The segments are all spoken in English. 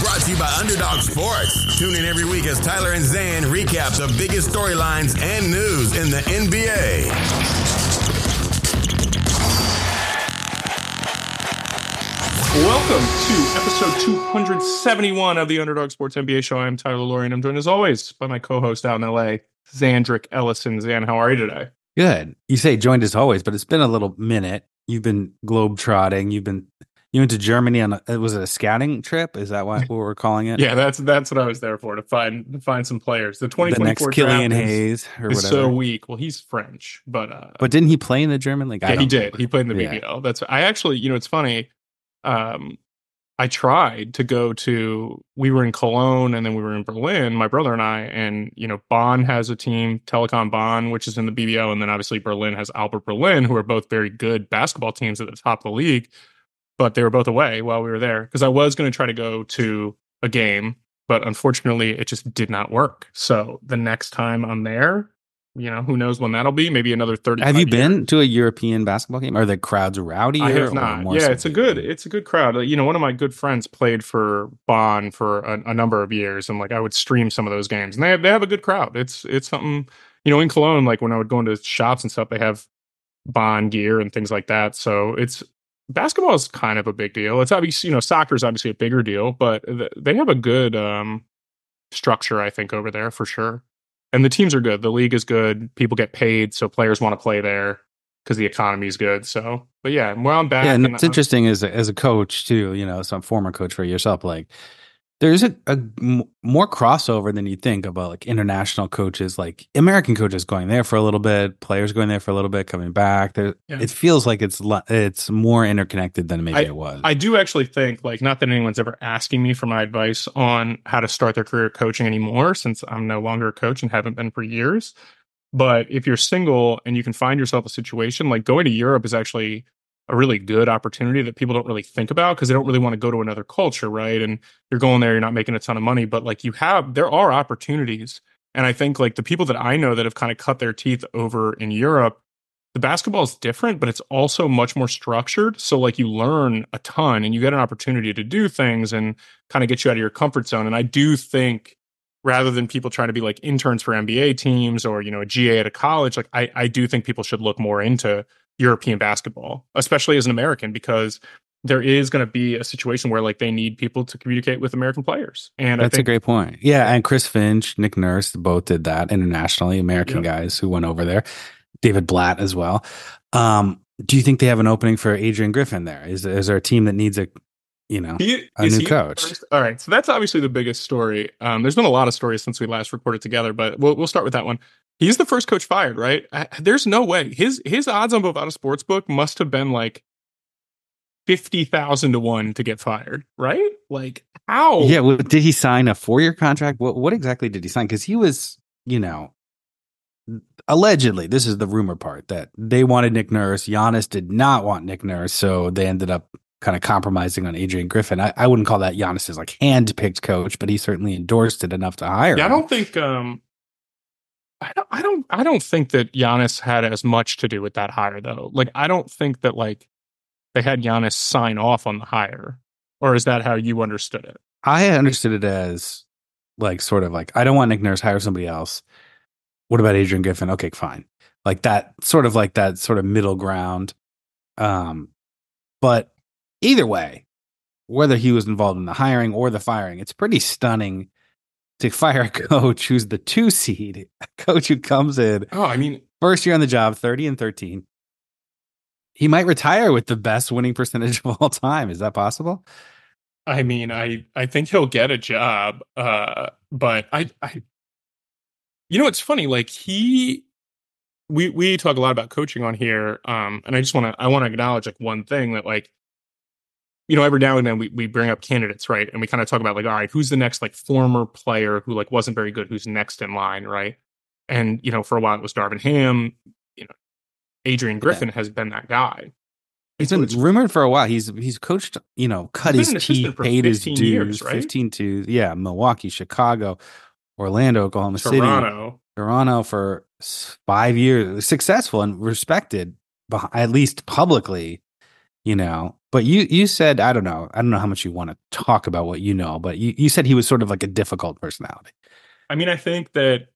Brought to you by Underdog Sports. Tune in every week as Tyler and Zan recap the biggest storylines and news in the NBA. Welcome to episode 271 of the Underdog Sports NBA show. I'm Tyler Laurie, and I'm joined as always by my co-host out in LA, Zandrick Ellison. Zan, how are you today? Good. You say joined as always, but it's been a little minute. You've been globe trotting. You've been you went to Germany on a, was it a scouting trip? Is that what, we're calling it? Yeah, that's that's what I was there for to find to find some players. The 2024 the next Killian Hayes or is whatever. so weak. Well, he's French, but uh, but didn't he play in the German league? I yeah, he did. He played in the Yeah. BBL. That's I actually, you know, it's funny. Um, I tried to go to. We were in Cologne and then we were in Berlin. My brother and I, and you know, Bonn has a team, Telekom Bonn, which is in the BBL, and then obviously Berlin has Alba Berlin, who are both very good basketball teams at the top of the league. But they were both away while we were there because I was going to try to go to a game, but unfortunately, it just did not work. So the next time I'm there, you know, who knows when that'll be? Maybe another thirty. Have you been to a European basketball game? Are the crowds rowdy? I have not. Yeah, it's a good it's a good crowd. You know, one of my good friends played for Bonn for a, a number of years, and like I would stream some of those games, and they have, they have a good crowd. It's it's something you know in Cologne. Like when I would go into shops and stuff, they have Bonn gear and things like that. So it's basketball is kind of a big deal. It's obviously you know soccer is obviously a bigger deal, but th- they have a good um structure I think over there for sure. And the teams are good. The league is good. People get paid, so players want to play there because the economy is good. So, but yeah, well, I'm back. Yeah, and and it's interesting as a, as a coach too. You know, some former coach for yourself. Like, there's a, a m- more crossover than you think about like international coaches, like American coaches going there for a little bit, players going there for a little bit, coming back. There, Yeah. it feels like it's it's more interconnected than maybe it was. I do actually think, like, not that anyone's ever asking me for my advice on how to start their career coaching anymore, since I'm no longer a coach and haven't been for years. But if you're single and you can find yourself a situation, like going to Europe is actually a really good opportunity that people don't really think about because they don't really want to go to another culture, right? And you're going there, you're not making a ton of money, but like you have, there are opportunities. And I think like the people that I know that have kind of cut their teeth over in Europe, the basketball is different, but it's also much more structured. So like you learn a ton and you get an opportunity to do things and kind of get you out of your comfort zone. And I do think rather than people trying to be like interns for NBA teams or, you know, a GA at a college, like I, I do think people should look more into European basketball, especially as an American, because there is going to be a situation where like they need people to communicate with American players. And I That's a great point. Yeah, and Chris Finch, Nick Nurse, both did that internationally. American Yep. guys who went over there. David Blatt as well. Um, do you think they have an opening for Adrian Griffin there? Is is there a team that needs a, you know, He, a new coach. first- All right, so that's obviously the biggest story. Um, there's been a lot of stories since we last recorded together, but we'll we'll start with that one. He's the first coach fired, right? I, there's no way his his odds on Bovada Sportsbook must have been like fifty thousand to one to get fired, right? Like how? Yeah, well, did he sign a four year contract? What what exactly did he sign? Because he was, you know, allegedly, this is the rumor part that they wanted Nick Nurse. Giannis did not want Nick Nurse, so they ended up kind of compromising on Adrian Griffin. I, I wouldn't call that Giannis's like hand picked coach, but he certainly endorsed it enough to hire. Yeah, I don't think um I don't I don't I don't think that Giannis had as much to do with that hire though. Like I don't think that like they had Giannis sign off on the hire. Or is that how you understood it? I understood it as like sort of like I don't want Nick Nurse hire somebody else. What about Adrian Griffin? Okay, fine. Like that sort of like that sort of middle ground. Um but either way, whether he was involved in the hiring or the firing, it's pretty stunning to fire a coach who's the 2 seed, a coach who comes in Oh, I mean, first year on the job, 30 and 13. He might retire with the best winning percentage of all time. Is that possible? I mean, I I think he'll get a job. Uh, but I I you know it's funny, like he we we talk a lot about coaching on here. Um, and I just wanna I wanna acknowledge like one thing that like you know, every now and then we, we bring up candidates, right? And we kind of talk about like, all right, who's the next like former player who like wasn't very good, who's next in line, right? and you know, for a while it was Darvin Ham. You know, Adrian Griffin yeah. has been that guy. He's been rumored for a while. He's he's coached, you know, cut his teeth, paid his dues, years, right? 15 to yeah, Milwaukee, Chicago, Orlando, Oklahoma Toronto. City, Toronto for five years, successful and respected, at least publicly, you know. But you you said I don't know, I don't know how much you want to talk about what you know, but you you said he was sort of like a difficult personality. I mean, I think that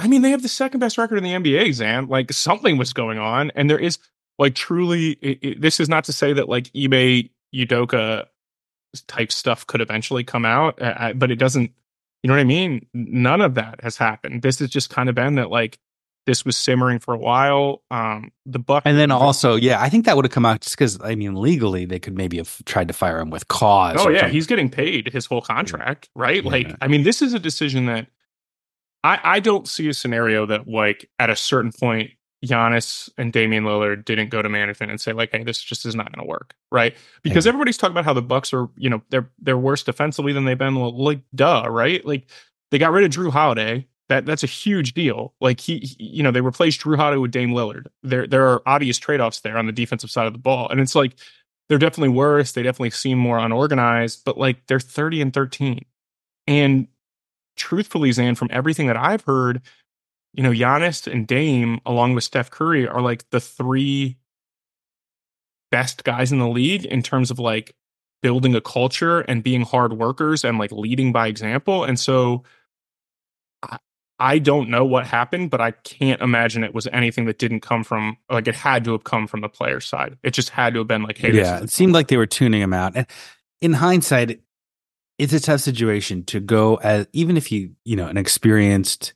I mean, they have the second best record in the NBA, Zan. Like something was going on, and there is like truly. It, it, this is not to say that like Ime Udoka type stuff could eventually come out, uh, but it doesn't. You know what I mean? None of that has happened. This has just kind of been that like this was simmering for a while. Um, the buck, and then also, yeah, I think that would have come out just because I mean, legally, they could maybe have tried to fire him with cause. Oh yeah, something. he's getting paid his whole contract, right? Yeah. Like, I mean, this is a decision that I I don't see a scenario that like at a certain point Giannis and Damian Lillard didn't go to management and say like, "Hey, this just is not going to work," right? Because yeah. everybody's talking about how the Bucks are, you know, they're they're worse defensively than they've been. Like, duh, right? Like, they got rid of Jrue Holiday. That that's a huge deal. Like he, he you know, they replaced Jrue Holiday with Dame Lillard. There there are obvious trade offs there on the defensive side of the ball, and it's like they're definitely worse. They definitely seem more unorganized, but like they're thirty and thirteen, and truthfully, Zan, from everything that I've heard, you know, Giannis and Dame, along with Steph Curry, are like the three best guys in the league in terms of like building a culture and being hard workers and like leading by example. And so I, don't know what happened, but I can't imagine it was anything that didn't come from like it had to have come from the player side. It just had to have been like, hey, yeah, it seemed like they were tuning him out. And in hindsight, it's a tough situation to go as even if you you know an experienced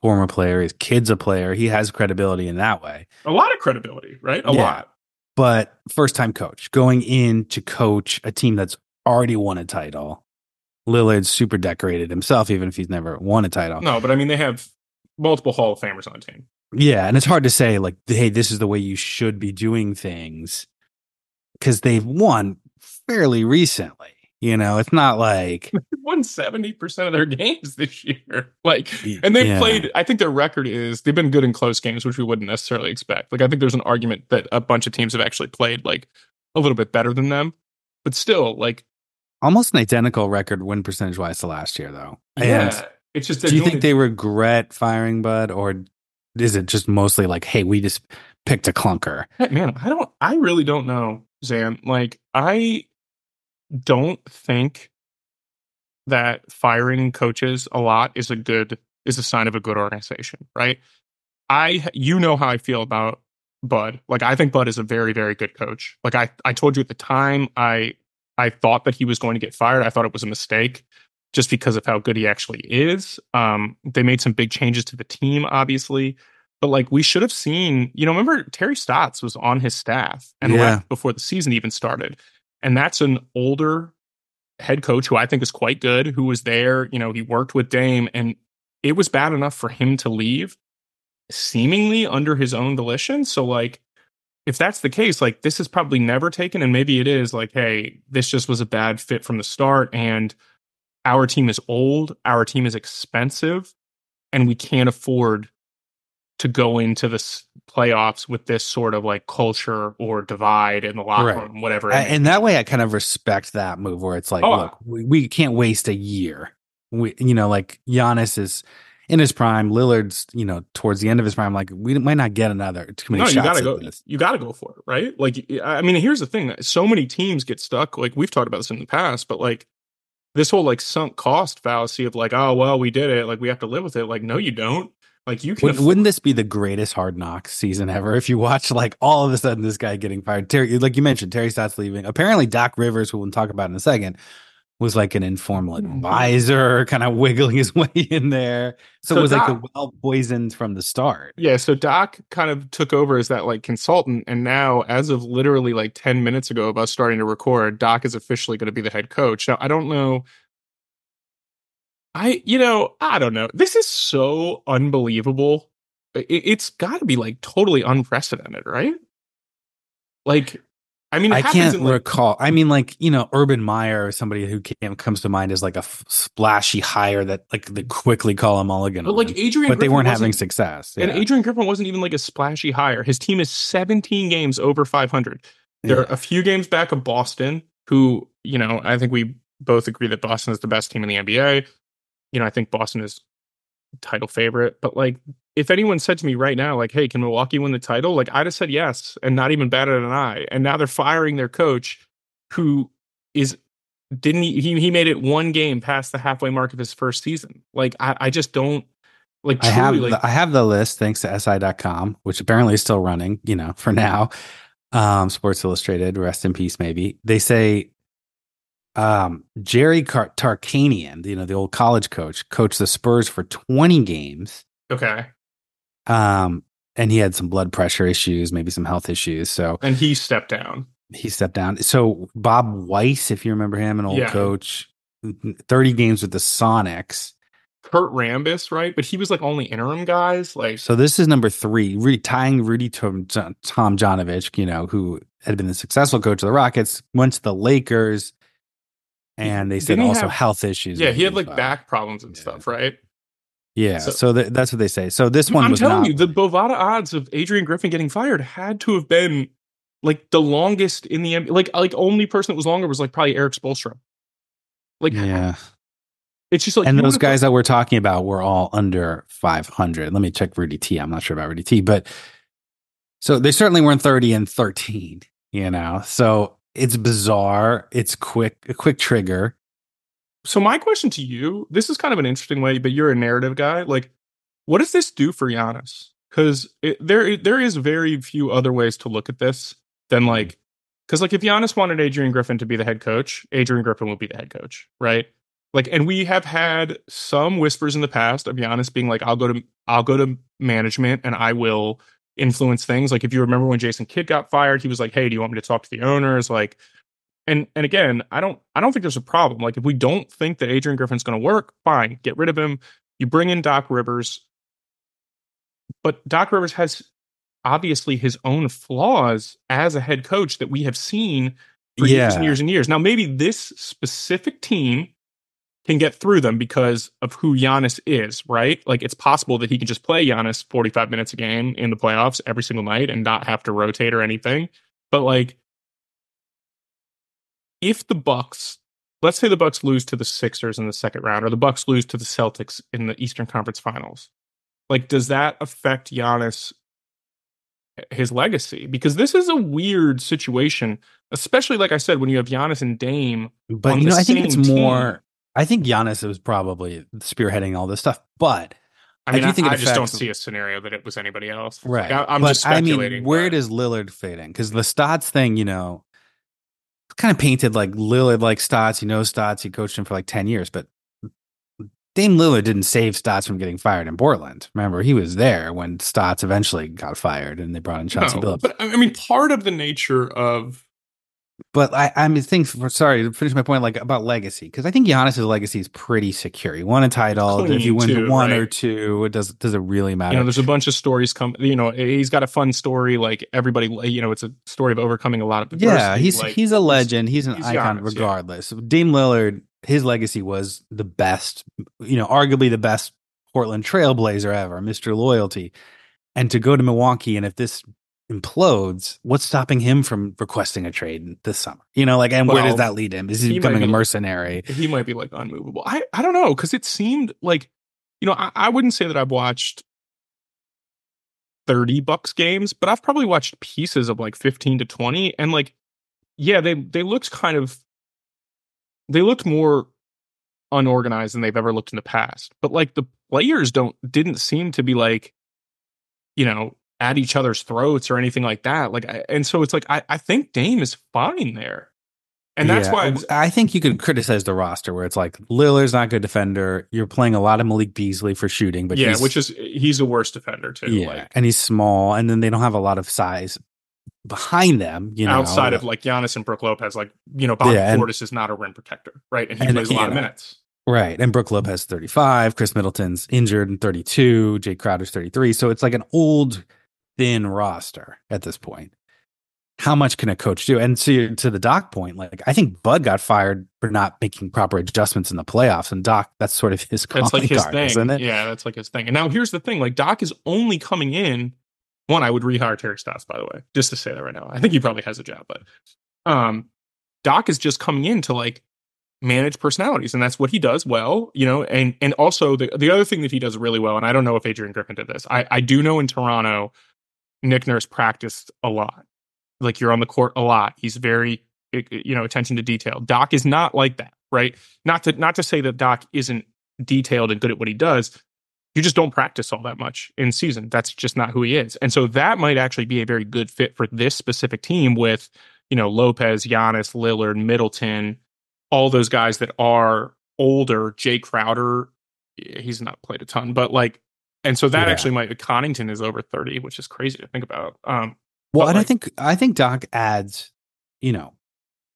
former player, his kid's a player, he has credibility in that way. A lot of credibility, right? A yeah. lot. But first time coach going in to coach a team that's already won a title. Lillard's super decorated himself, even if he's never won a title. No, but I mean they have multiple Hall of Famers on the team. Yeah, and it's hard to say like, hey, this is the way you should be doing things because they've won fairly recently. You know, it's not like won 70% of their games this year. Like, and they've yeah. played, I think their record is they've been good in close games, which we wouldn't necessarily expect. Like, I think there's an argument that a bunch of teams have actually played like a little bit better than them, but still, like, almost an identical record win percentage wise to last year, though. Yeah. And it's just, do you think they regret firing Bud or is it just mostly like, hey, we just picked a clunker? Man, I don't, I really don't know, Zan. Like, I, don't think that firing coaches a lot is a good is a sign of a good organization, right? I you know how I feel about Bud. Like I think Bud is a very very good coach. Like I I told you at the time I I thought that he was going to get fired. I thought it was a mistake just because of how good he actually is. Um they made some big changes to the team obviously, but like we should have seen, you know, remember Terry Stotts was on his staff and yeah. left before the season even started. And that's an older head coach who I think is quite good, who was there. You know, he worked with Dame, and it was bad enough for him to leave, seemingly under his own volition. So, like, if that's the case, like, this is probably never taken, and maybe it is like, hey, this just was a bad fit from the start, and our team is old, our team is expensive, and we can't afford to go into the playoffs with this sort of like culture or divide in the locker right. room, whatever. and that way, I kind of respect that move where it's like, oh. look, we, we can't waste a year. We, you know, like Giannis is in his prime, Lillard's, you know, towards the end of his prime. Like we might not get another too many no, shots. You gotta go. This. You gotta go for it, right? Like, I mean, here's the thing: so many teams get stuck. Like we've talked about this in the past, but like this whole like sunk cost fallacy of like, oh well, we did it. Like we have to live with it. Like, no, you don't. Like you can. Wouldn't, wouldn't, this be the greatest Hard Knocks season ever if you watch like all of a sudden this guy getting fired? Terry, like you mentioned, Terry Stotts leaving. Apparently, Doc Rivers, who we'll talk about in a second, was like an informal mm-hmm. advisor, kind of wiggling his way in there. So, so it was Doc, like the well poisoned from the start. Yeah. So Doc kind of took over as that like consultant, and now, as of literally like ten minutes ago, about starting to record, Doc is officially going to be the head coach. Now I don't know I, you know, I don't know. This is so unbelievable. It, it's got to be like totally unprecedented, right? Like, I mean, it I can't in, like, recall. I mean, like you know, Urban Meyer or somebody who came, comes to mind as like a f- splashy hire that like they quickly call a mulligan. but on. like Adrian, but they weren't having success. And Adrian Griffin wasn't even like a splashy hire. His team is 17 games over 500. They're Yeah. a few games back of Boston, who, you know, I think we both agree that Boston is the best team in the NBA. You know, I think Boston is title favorite. But like, if anyone said to me right now, like, hey, can Milwaukee win the title? Like, I'd have said yes and not even batted an eye. And now they're firing their coach who is didn't he he, made it one game past the halfway mark of his first season. Like, I, I just don't like I have like the, I have the list thanks to SI.com, which apparently is still running, you know, for now. Um, Sports Illustrated, rest in peace, maybe. They say um, Jerry Car- Tarkanian, you know, the old college coach, coached the Spurs for 20 games. okay. Um, and he had some blood pressure issues, maybe some health issues. So And he stepped down. he stepped down. So Bob Weiss, if you remember him, an old Yeah. coach, 30 games with the Sonics. Kurt Rambis, right? But he was like only interim guys. Like, So this is number three, Rudy, tying Rudy Tom, Tomjanovich, you know, who had been the successful coach of the Rockets, went to the Lakers, and they said also have- health issues. yeah, he had like well. back problems and Yeah. stuff, right? Yeah, so- so, th- that's what they say. So this one I'm was telling not. you, the Bovada odds of Adrian Griffin getting fired had to have been like the longest in the NBA. Like, like only person that was longer was like probably Erik Spoelstra. Like, yeah, it's just like and those guys that we're talking about were all under 500. Let me check Rudy T. I'm not sure about Rudy T, but so they certainly weren't 30 and 13. You know, so it's bizarre. It's quick, a quick trigger. So my question to you, this is kind of an interesting way, but you're a narrative guy. Like, what does this do for Giannis? Because there there is very few other ways to look at this than mm-hmm. like, because like if Giannis wanted Adrian Griffin to be the head coach, Adrian Griffin would be the head coach, right? Like, and we have had some whispers in the past of Giannis being like, "I'll go to I'll go to management and I will influence things." Like if you remember when Jason Kidd got fired, he was like, "Hey, do you want me to talk to the owners?" Like, and and again, I don't I don't think there's a problem. Like if we don't think that Adrian Griffin's going to work, fine, get rid of him. You bring in Doc Rivers, but Doc Rivers has obviously his own flaws as a head coach that we have seen for years and years and years. Now maybe this specific team can get through them because of who Giannis is, right? Like it's possible that he can just play Giannis 45 minutes a game in the playoffs every single night and not have to rotate or anything. But like if the Bucks, let's say the Bucks lose to the Sixers in the second round, or the Bucks lose to the Celtics in the Eastern Conference Finals, like does that affect Giannis his legacy? Because this is a weird situation, especially like I said, when you have Giannis and Dame. But you know, I think it's team. more. I think Giannis was probably spearheading all this stuff, but I I mean, do I, think it I just don't see a scenario that it was anybody else. right. Like, I, am just I speculating. mean, where but- does Lillard fit in? Because the Stotts thing, you know, kind of painted like Lillard like Stotts. He knows Stotts. He coached him for like ten years, but Dame Lillard didn't save Stotts from getting fired in Portland. Remember, he was there when Stotts eventually got fired, and they brought in Chauncey No, Billups. but I mean, part of the nature of But I, I mean, think for sorry to finish my point, like about legacy, because I think Giannis's legacy is pretty secure. He won a title. Oh, if you win too, one or two, it does does it really matter? you know, there's a bunch of stories come. You know, eh, he's got a fun story. Like everybody, eh, you know, it's a story of overcoming a lot of adversity. yeah, he's like, he's a legend. He's an he's icon, Giannis, yeah. regardless. Dame Lillard, his legacy was the best. You know, arguably the best Portland Trailblazer ever, Mister Loyalty. And to go to Milwaukee, and if this implodes, what's stopping him from requesting a trade this summer? You know, like, and where does that lead him? Is he, he becoming a mercenary? he might be like unmovable. I I don't know because it seemed like you know I, I wouldn't say that I've watched thirty Bucks games, but I've probably watched pieces of like fifteen to twenty, and like yeah, they they looked kind of they looked more unorganized than they've ever looked in the past. But like the players don't didn't seem to be like you know at each other's throats or anything like that. Like and so it's like I I think Dame is fine there. And that's Yeah, why I think you could criticize the roster where it's like Lillard's not a good defender. You're playing a lot of Malik Beasley for shooting, but yeah, which is he's a worse defender too. yeah, Like and he's small, and then they don't have a lot of size behind them. You know, outside of like Giannis and Brook Lopez, like you know, Bobby Yeah, Portis is not a rim protector, right? And he And, plays a lot you of minutes. right, and Brook Lopez 35, Khris Middleton's injured and 32, Jae Crowder's 33, so it's like an old, thin roster at this point. how much can a coach do? And to to the Doc point, like I think Bud got fired for not making proper adjustments in the playoffs, and Doc that's sort of his That's like his card, thing. isn't it? Yeah, that's like his thing. And now here's the thing: like Doc is only coming in. One, I would rehire Terry Stotts, by the way, just to say that right now. I think he probably has a job, but um, Doc is just coming in to like manage personalities, and that's what he does well, you know. And and also the the other thing that he does really well, and I don't know if Adrian Griffin did this. I I do know in Toronto, Nick Nurse practiced a lot. Like you're on the court a lot. He's very you know attention to detail. Doc is not like that, right? Not to not to say that Doc isn't detailed and good at what he does. You just don't practice all that much in season. That's just not who he is. And so that might actually be a very good fit for this specific team with, you know, Lopez, Giannis, Lillard, Middleton, all those guys that are older. Jae Crowder, he's not played a ton, but like, and so that Yeah. actually might, Connaughton is over 30, which is crazy to think about. Um, Well, and I think I think Doc adds, you know,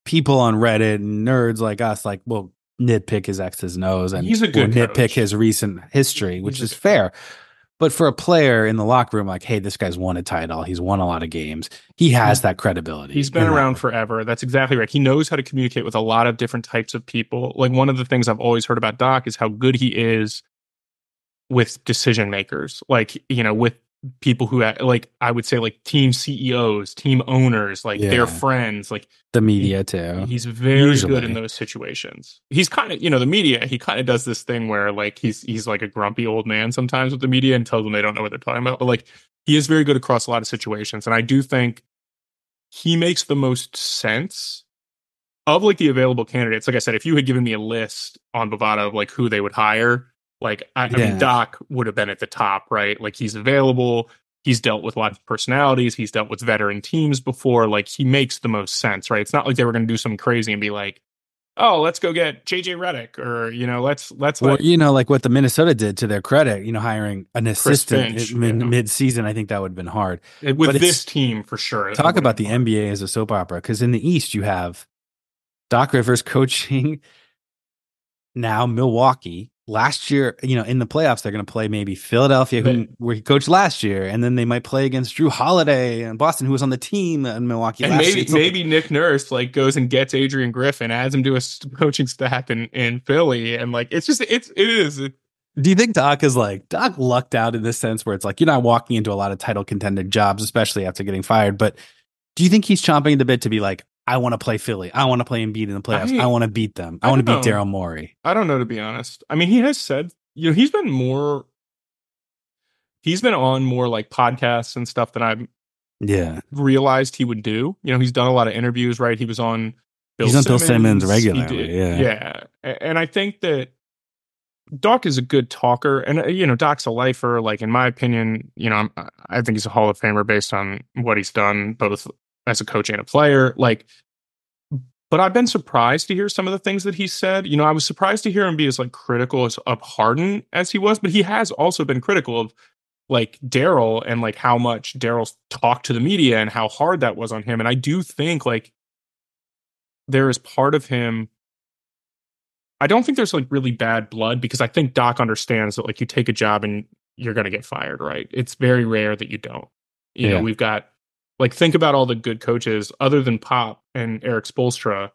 people on Reddit and nerds like us, like, well, nitpick his X's and O's and He's a good nitpick coach. his recent history, which He's is fair. But for a player in the locker room, like, hey, this guy's won a title, he's won a lot of games, he has that credibility. He's been in that around forever. That's exactly right. He knows how to communicate with a lot of different types of people. Like one of the things I've always heard about Doc is how good he is with decision makers. Like, you know, with people who uh, like I would say like team CEOs, team owners, like Yeah. their friends, like the media too. He's very Usually. good in those situations. He's kind of, you know, the media. He kind of does this thing where like he's he's like a grumpy old man sometimes with the media and tells them they don't know what they're talking about. But like he is very good across a lot of situations, and I do think he makes the most sense of like the available candidates. Like I said, if you had given me a list on Bovada of like who they would hire, like I, I mean Doc would have been at the top, right? Like he's available. He's dealt with lots of personalities. He's dealt with veteran teams before. Like he makes the most sense, right? It's not like they were going to do something crazy and be like, "Oh, let's go get JJ Redick," or you know, let's let's Or let you know, like what the Minnesota did to their credit, you know, hiring an assistant Finch, mid yeah. mid season. I think that would have been hard. Eh, with but this team for sure. Talk about the NBA as a soap opera because in the East you have Doc Rivers coaching now Milwaukee. Last year, you know, in the playoffs, they're going to play maybe Philadelphia, who, where he coached last year, and then they might play against Jrue Holiday and Boston, who was on the team in Milwaukee. And last maybe year. So- maybe Nick Nurse like goes and gets Adrian Griffin, adds him to a s- coaching staff in in Philly, and like it's just it's it is Do you think Doc is like Doc lucked out in this sense where it's like you're not walking into a lot of title contended jobs, especially after getting fired? But do you think he's chomping at the bit to be like, I want to play Philly, I want to play Embiid in the playoffs, I- I, want to beat them, I, I want to beat. Daryl Morey? I don't know to be honest. I mean, he has said, you know, he's been more he's been on more like podcasts and stuff than I've Yeah, realized he would do. You know, he's done a lot of interviews, right? He was on Bill He's on Bill Simmons regularly, yeah. Yeah. And I think that Doc is a good talker and uh, you know, Doc's a lifer like in my opinion, you know, I'm, I think he's a Hall of Famer based on what he's done both as a coach and a player. Like but I've been surprised to hear some of the things that he said. You know, I was surprised to hear him be as like critical as of Harden as he was, but he has also been critical of like Daryl and like how much Daryl talked to the media and how hard that was on him. And I do think like there is part of him. I don't think there's like really bad blood because I think Doc understands that like you take a job and you're going to get fired, right? It's very rare that you don't. You Yeah. know, we've got like think about all the good coaches other than Pop and Erik Spoelstra.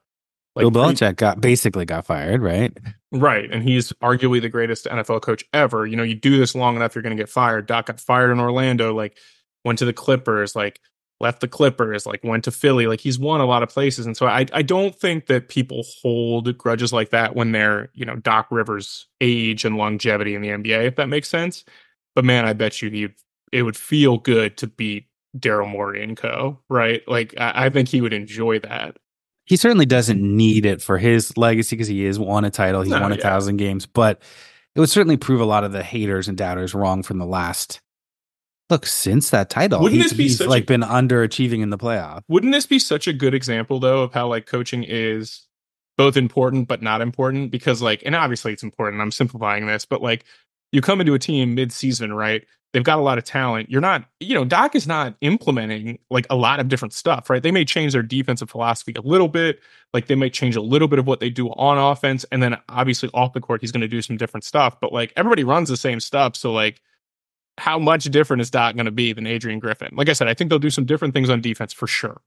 Like Bill Belichick got basically got fired, right? Right. And he's arguably the greatest NFL coach ever. You know, you do this long enough, you're going to get fired. Doc got fired in Orlando, like went to the Clippers, like left the Clippers, like went to Philly. Like he's won a lot of places. And so I, I don't think that people hold grudges like that when they're, you know, Doc Rivers' age and longevity in the NBA, if that makes sense. But man, I bet you he it would feel good to beat Daryl Morey and co. Right. Like I, I think he would enjoy that. He certainly doesn't need it for his legacy because he is won a title, he's No, won a yeah. thousand games, but it would certainly prove a lot of the haters and doubters wrong from the last. Look, since that title, Wouldn't he's, this be he's, such a- like been underachieving in the playoff. Wouldn't this be such a good example though of how like coaching is both important but not important? Because like, and obviously it's important. I'm simplifying this, but like you come into a team mid-season, right? They've got a lot of talent. You're not, you know, Doc is not implementing like a lot of different stuff, right? They may change their defensive philosophy a little bit, like they might change a little bit of what they do on offense, and then obviously off the court he's going to do some different stuff. But like everybody runs the same stuff, so like how much different is Doc going to be than Adrian Griffin? Like I said, I think they'll do some different things on defense for sure.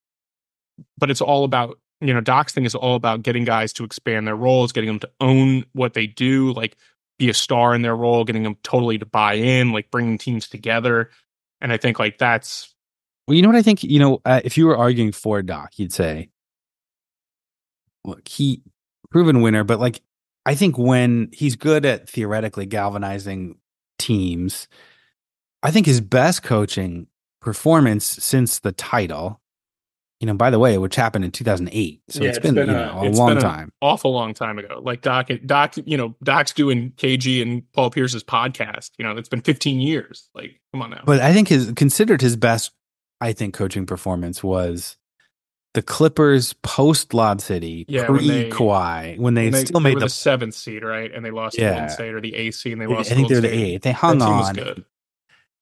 but it's all about you know Doc's thing is all about getting guys to expand their roles, getting them to own what they do, like be a star in their role, getting them totally to buy in, like bringing teams together. And I think like that's well, you know what I think. You know, uh, if you were arguing for Doc, you'd say, look, he proven winner, but like I think when he's good at theoretically galvanizing teams, I think his best coaching performance since the title, you know, by the way, which happened in 2008. So Yeah, it's it's been, been you a- know, a it's long been a- time. awful long time ago. Like Doc, Doc, you know, Doc's doing KG and Paul Pierce's podcast. You know, it's been 15 years. Like, come on now. But I think his considered his best, I think, coaching performance was the Clippers post Lob City, Yeah, pre they- Kawhi, when they, And still they made the. the seventh seed, right? And they lost to Yeah. Golden State or the eighth seed, and they I think they Golden the eighth. They hung that team was on,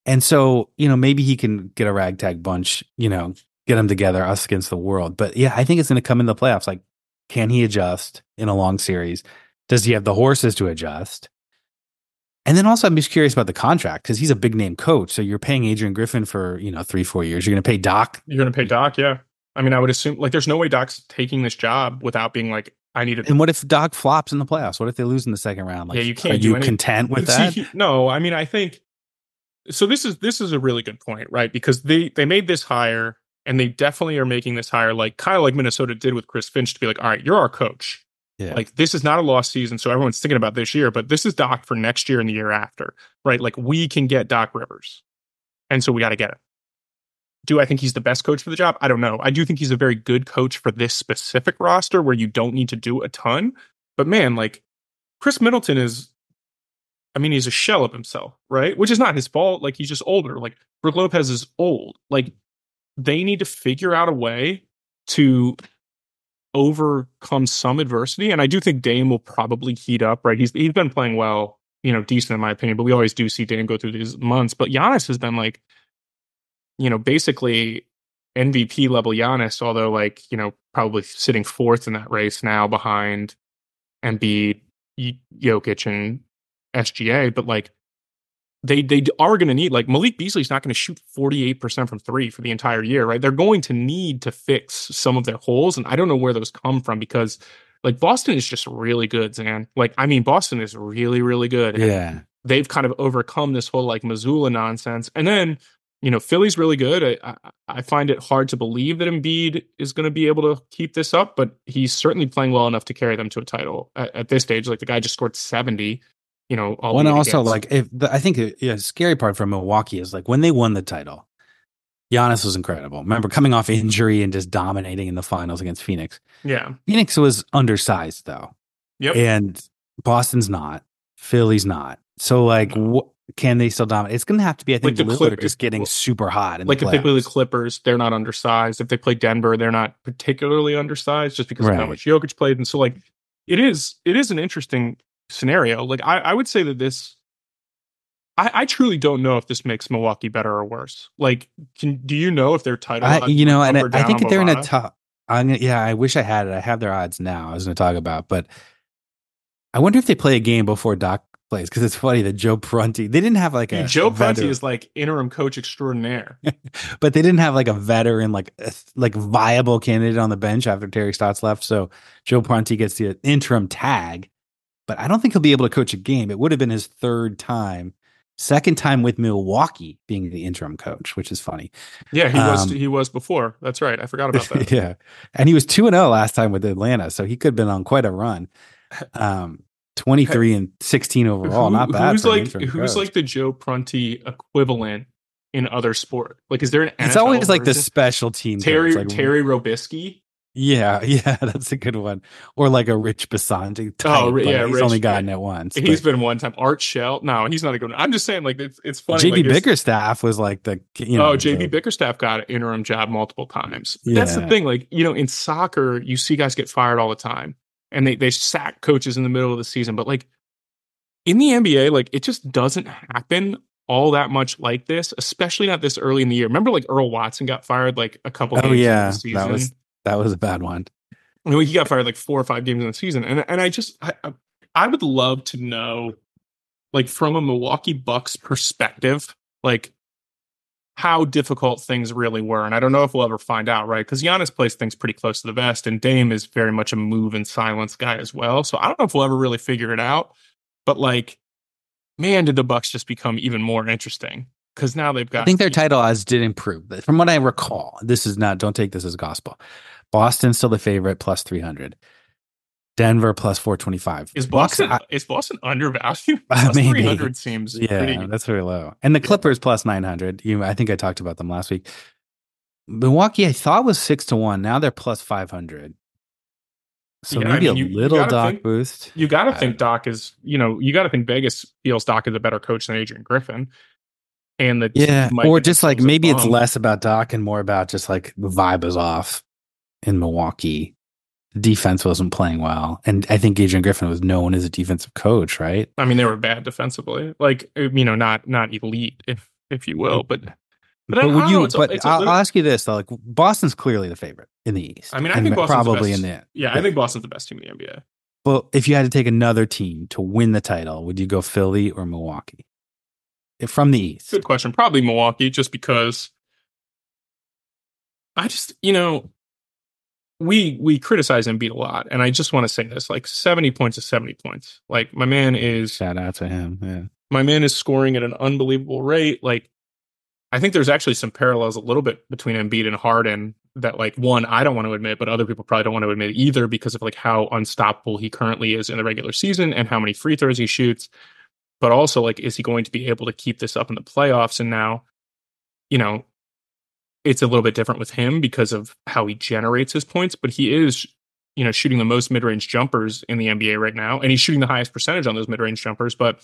and so you know maybe he can get a ragtag bunch, you know, get them together, us against the world. But yeah, I think it's going to come in the playoffs. Like, can he adjust in a long series? Does he have the horses to adjust? And then also, I'm just curious about the contract because he's a big name coach. So you're paying Adrian Griffin for you know three, four years. You're going to pay Doc You're going to pay Doc, yeah. I mean, I would assume like there's no way Doc's taking this job without being like, I need to. And what if Doc flops in the playoffs? What if they lose in the second round? Like, Yeah, you can't Are you any- content with that? no, I mean, I think so. This is this is a really good point, right? Because they they made this hire, and they definitely are making this hire, like kind of like Minnesota did with Chris Finch, to be like, all right, you're our coach. Yeah. Like this is not a lost season, so everyone's thinking about this year, but this is Doc for next year and the year after, right? Like we can get Doc Rivers, and so we got to get him. Do I think he's the best coach for the job? I don't know. I do think he's a very good coach for this specific roster where you don't need to do a ton. But man, like Khris Middleton is, I mean, he's a shell of himself, right? Which is not his fault. Like he's just older. Like Brook Lopez is old. Like they need to figure out a way to overcome some adversity. And I do think Dame will probably heat up, right? He's he's been playing well, you know, decent in my opinion, but we always do see Dame go through these months. But Giannis has been like, you know, basically MVP level Giannis, although like, you know, probably sitting fourth in that race now behind Embiid, Jokic, and SGA. But like they they are going to need like Malik Beasley's not going to shoot 48% from 3 for the entire year, right? They're going to need to fix some of their holes and I don't know where those come from because like Boston is just really good, Zan. Like I mean Boston is really really good. Yeah. they've kind of overcome this whole like Missoula nonsense. And then, you know, Philly's really good. I, I, I find it hard to believe that Embiid is going to be able to keep this up, but he's certainly playing well enough to carry them to a title at, at this stage. Like the guy just scored 70, you know, and also against- like if the, I think the yeah, scary part for Milwaukee is like when they won the title, Giannis was incredible. Remember coming off injury and just dominating in the finals against Phoenix. yeah. Phoenix was undersized though, Yep. and Boston's not. Philly's not. So like, what can they still dominate? It's going to have to be I think Like the Lillard Clip- just getting super hot. Like the if they play the. Clippers, they're not undersized. If they play Denver, they're not particularly undersized just because of how Right. much Jokic played. And so like it is it is an interesting scenario. Like I, I would say that this I, I truly don't know if this makes Milwaukee better or worse. Like, can do you know if their title? I, you know, and I, I think they're in a tough. I'm gonna, yeah, I wish I had it. I have their odds now. I was going to talk about, but I wonder if they play a game before Doc plays because it's funny that Joe Prunty they didn't have like a Joe Prunty is like interim coach extraordinaire. but they didn't have like a veteran, like a, like viable candidate on the bench after Terry Stotts left. So Joe Prunty gets the interim tag, but I don't think he'll be able to coach a game. It would have been his third time, second time with Milwaukee being the interim coach, which is funny. Yeah, he was Um, he was before. That's right. I forgot about that. yeah, and he was two and zero last time with Atlanta, so he could have been on quite a run. Um, twenty three and sixteen overall, Who- not bad. Who's like who's coach. like the Joe Prunty equivalent in other sport? Like, is there an It's NFL always like the special team. Terry like- Terry Robiskie. Yeah, yeah, that's a good one. Or like a Rich Bisaccia. Oh, type, Oh, yeah, he's Rich, only gotten it once. He's but been one time. Art Shell. No, he's not a good one. I'm just saying, like it's it's funny. JB like, Bickerstaff was like the you know. oh, JB the- Bickerstaff got an interim job multiple times. That's the thing. Like, you know, in soccer, you see guys get fired all the time and they, they sack coaches in the middle of the season. But like in the NBA, like it just doesn't happen all that much like this, especially not this early in the year. Remember, like Earl Watson got fired like a couple Oh yeah, the season. that was that was a bad one. I mean, he got fired like four or five games in the season, and and I just I, I- would love to know, like from a Milwaukee Bucks perspective, like how difficult things really were. And I don't know if we'll ever find out, right? Because Giannis plays things pretty close to the vest, and Dame is very much a move and silence guy as well. So I don't know if we'll ever really figure it out. But like, man, did the Bucks just become even more interesting? Because now they've got. I think their title odds did improve. From what I recall, this is not. Don't take this as gospel. Boston's still the favorite, plus three hundred. Denver plus four twenty five. Is Boston Bucks, is Boston undervalued? three hundred seems yeah, pretty, that's very low. And the Clippers plus nine hundred. You, I think I talked about them last week. Milwaukee, I thought was six to one. Now they're plus five hundred. So yeah, maybe I mean, a you, little you Doc think, boost. You got to think Doc is, you know, you got to think Vegas feels Doc is a better coach than Adrian Griffin. And the yeah, or just like maybe it's less about Doc and more about just like the vibe is off in Milwaukee defense wasn't playing well. And I think Adrian Griffin was known as a defensive coach, right? I mean, they were bad defensively. Like, uh, you know, not not elite, if if you will, but but, but would you? Know, but I'll, ask you this though: like Boston's clearly the favorite in the East. I mean, I think Boston's probably the in the yeah, I think Boston's the best team in the NBA. Well, if you had to take another team to win the title, would you go Philly or Milwaukee? If from the East, good question. Probably Milwaukee, just because I just you know we we criticize Embiid a lot, and I just want to say this: like seventy points is seventy points. Like my man is shout out to him. Yeah, my man is scoring at an unbelievable rate. Like I think there's actually some parallels a little bit between Embiid and Harden that like one I don't want to admit, but other people probably don't want to admit either because of like how unstoppable he currently is in the regular season and how many free throws he shoots. But also like, is he going to be able to keep this up in the playoffs? And now, you know, it's a little bit different with him because of how he generates his points, but he is, you know, shooting the most mid-range jumpers in the NBA right now, and he's shooting the highest percentage on those mid-range jumpers. But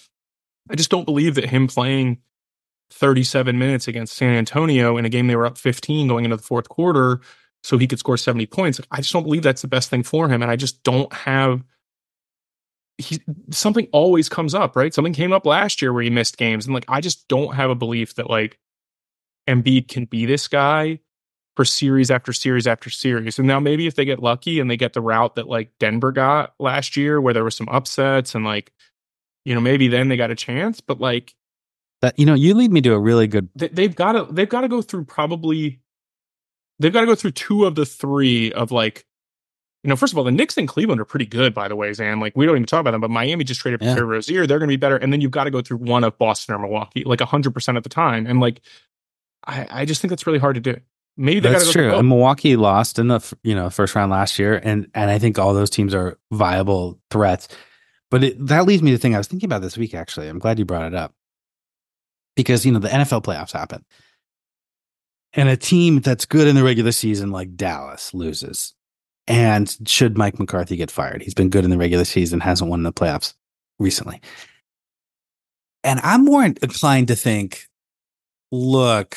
I just don't believe that him playing 37 minutes against San Antonio in a game they were up 15 going into the fourth quarter, so he could score 70 points. I just don't believe that's the best thing for him, and I just don't have. He, something always comes up, right? Something came up last year where he missed games, and like I just don't have a belief that like Embiid can be this guy for series after series after series. And now maybe if they get lucky and they get the route that like Denver got last year where there were some upsets and like you know maybe then they got a chance, but like that you know you lead me to a really good they, have got to they've got to go through probably they've got to go through two of the three of like you know, first of all, the Knicks and Cleveland are pretty good, by the way, Zan. Like, we don't even talk about them, but Miami just traded for yeah. Terry Rozier. They're going to be better. And then you've got to go through one of Boston or Milwaukee, like 100% of the time. And like, I, I just think that's really hard to do. Maybe that's go true. And Milwaukee lost in the you know first round last year, and and I think all those teams are viable threats. But it, that leads me to think I was thinking about this week. Actually, I'm glad you brought it up because you know the NFL playoffs happen, and a team that's good in the regular season like Dallas loses. And should Mike McCarthy get fired? He's been good in the regular season, hasn't won the playoffs recently. And I'm more inclined to think, look,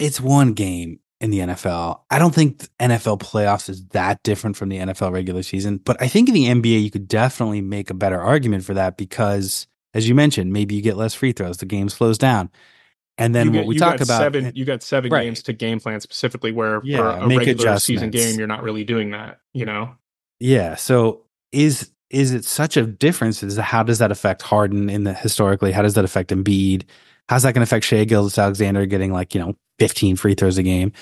it's one game in the NFL. I don't think NFL playoffs is that different from the NFL regular season, but I think in the NBA you could definitely make a better argument for that because as you mentioned, maybe you get less free throws, the game slows down. And then what we talk about seven, you got seven right. games to game plan specifically where yeah, for a regular season game you're not really doing that, you know. Yeah, so is is it such a difference? Is how does that affect Harden in the historically? How does that affect Embiid? How's that going to affect Shai Gilgeous-Alexander getting like, you know, 15 free throws a game?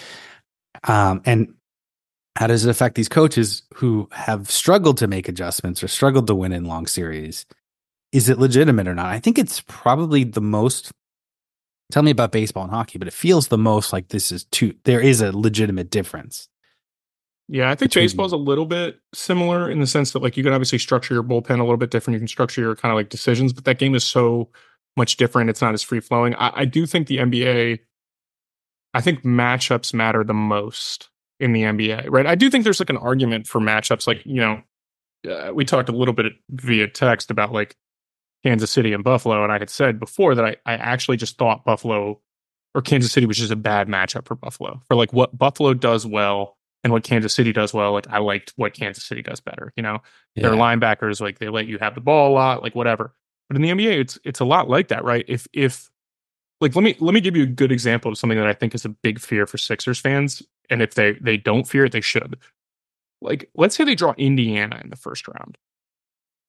Um, and how does it affect these coaches who have struggled to make adjustments or struggled to win in long series? Is it legitimate or not? I think it's probably the most. Tell me about baseball and hockey, but it feels the most like this is too. There is a legitimate difference. Yeah, I think baseball is a little bit similar in the sense that like you can obviously structure your bullpen a little bit different. You can structure your kind of like decisions, but that game is so much different. It's not as free flowing. I, I do think the NBA, I think matchups matter the most in the NBA, right? I do think there's like an argument for matchups. Like, you know, uh, we talked a little bit via text about like Kansas City and Buffalo. And I had said before that I, I actually just thought Buffalo or Kansas City was just a bad matchup for Buffalo. For like what Buffalo does well and what Kansas City does well, like I liked what Kansas City does better. You know, yeah. their linebackers, like they let you have the ball a lot, like whatever. But in the NBA, it's it's a lot like that, right? If if like let me let me give you a good example of something that I think is a big fear for Sixers fans, and if they they don't fear it, they should. Like let's say they draw Indiana in the first round.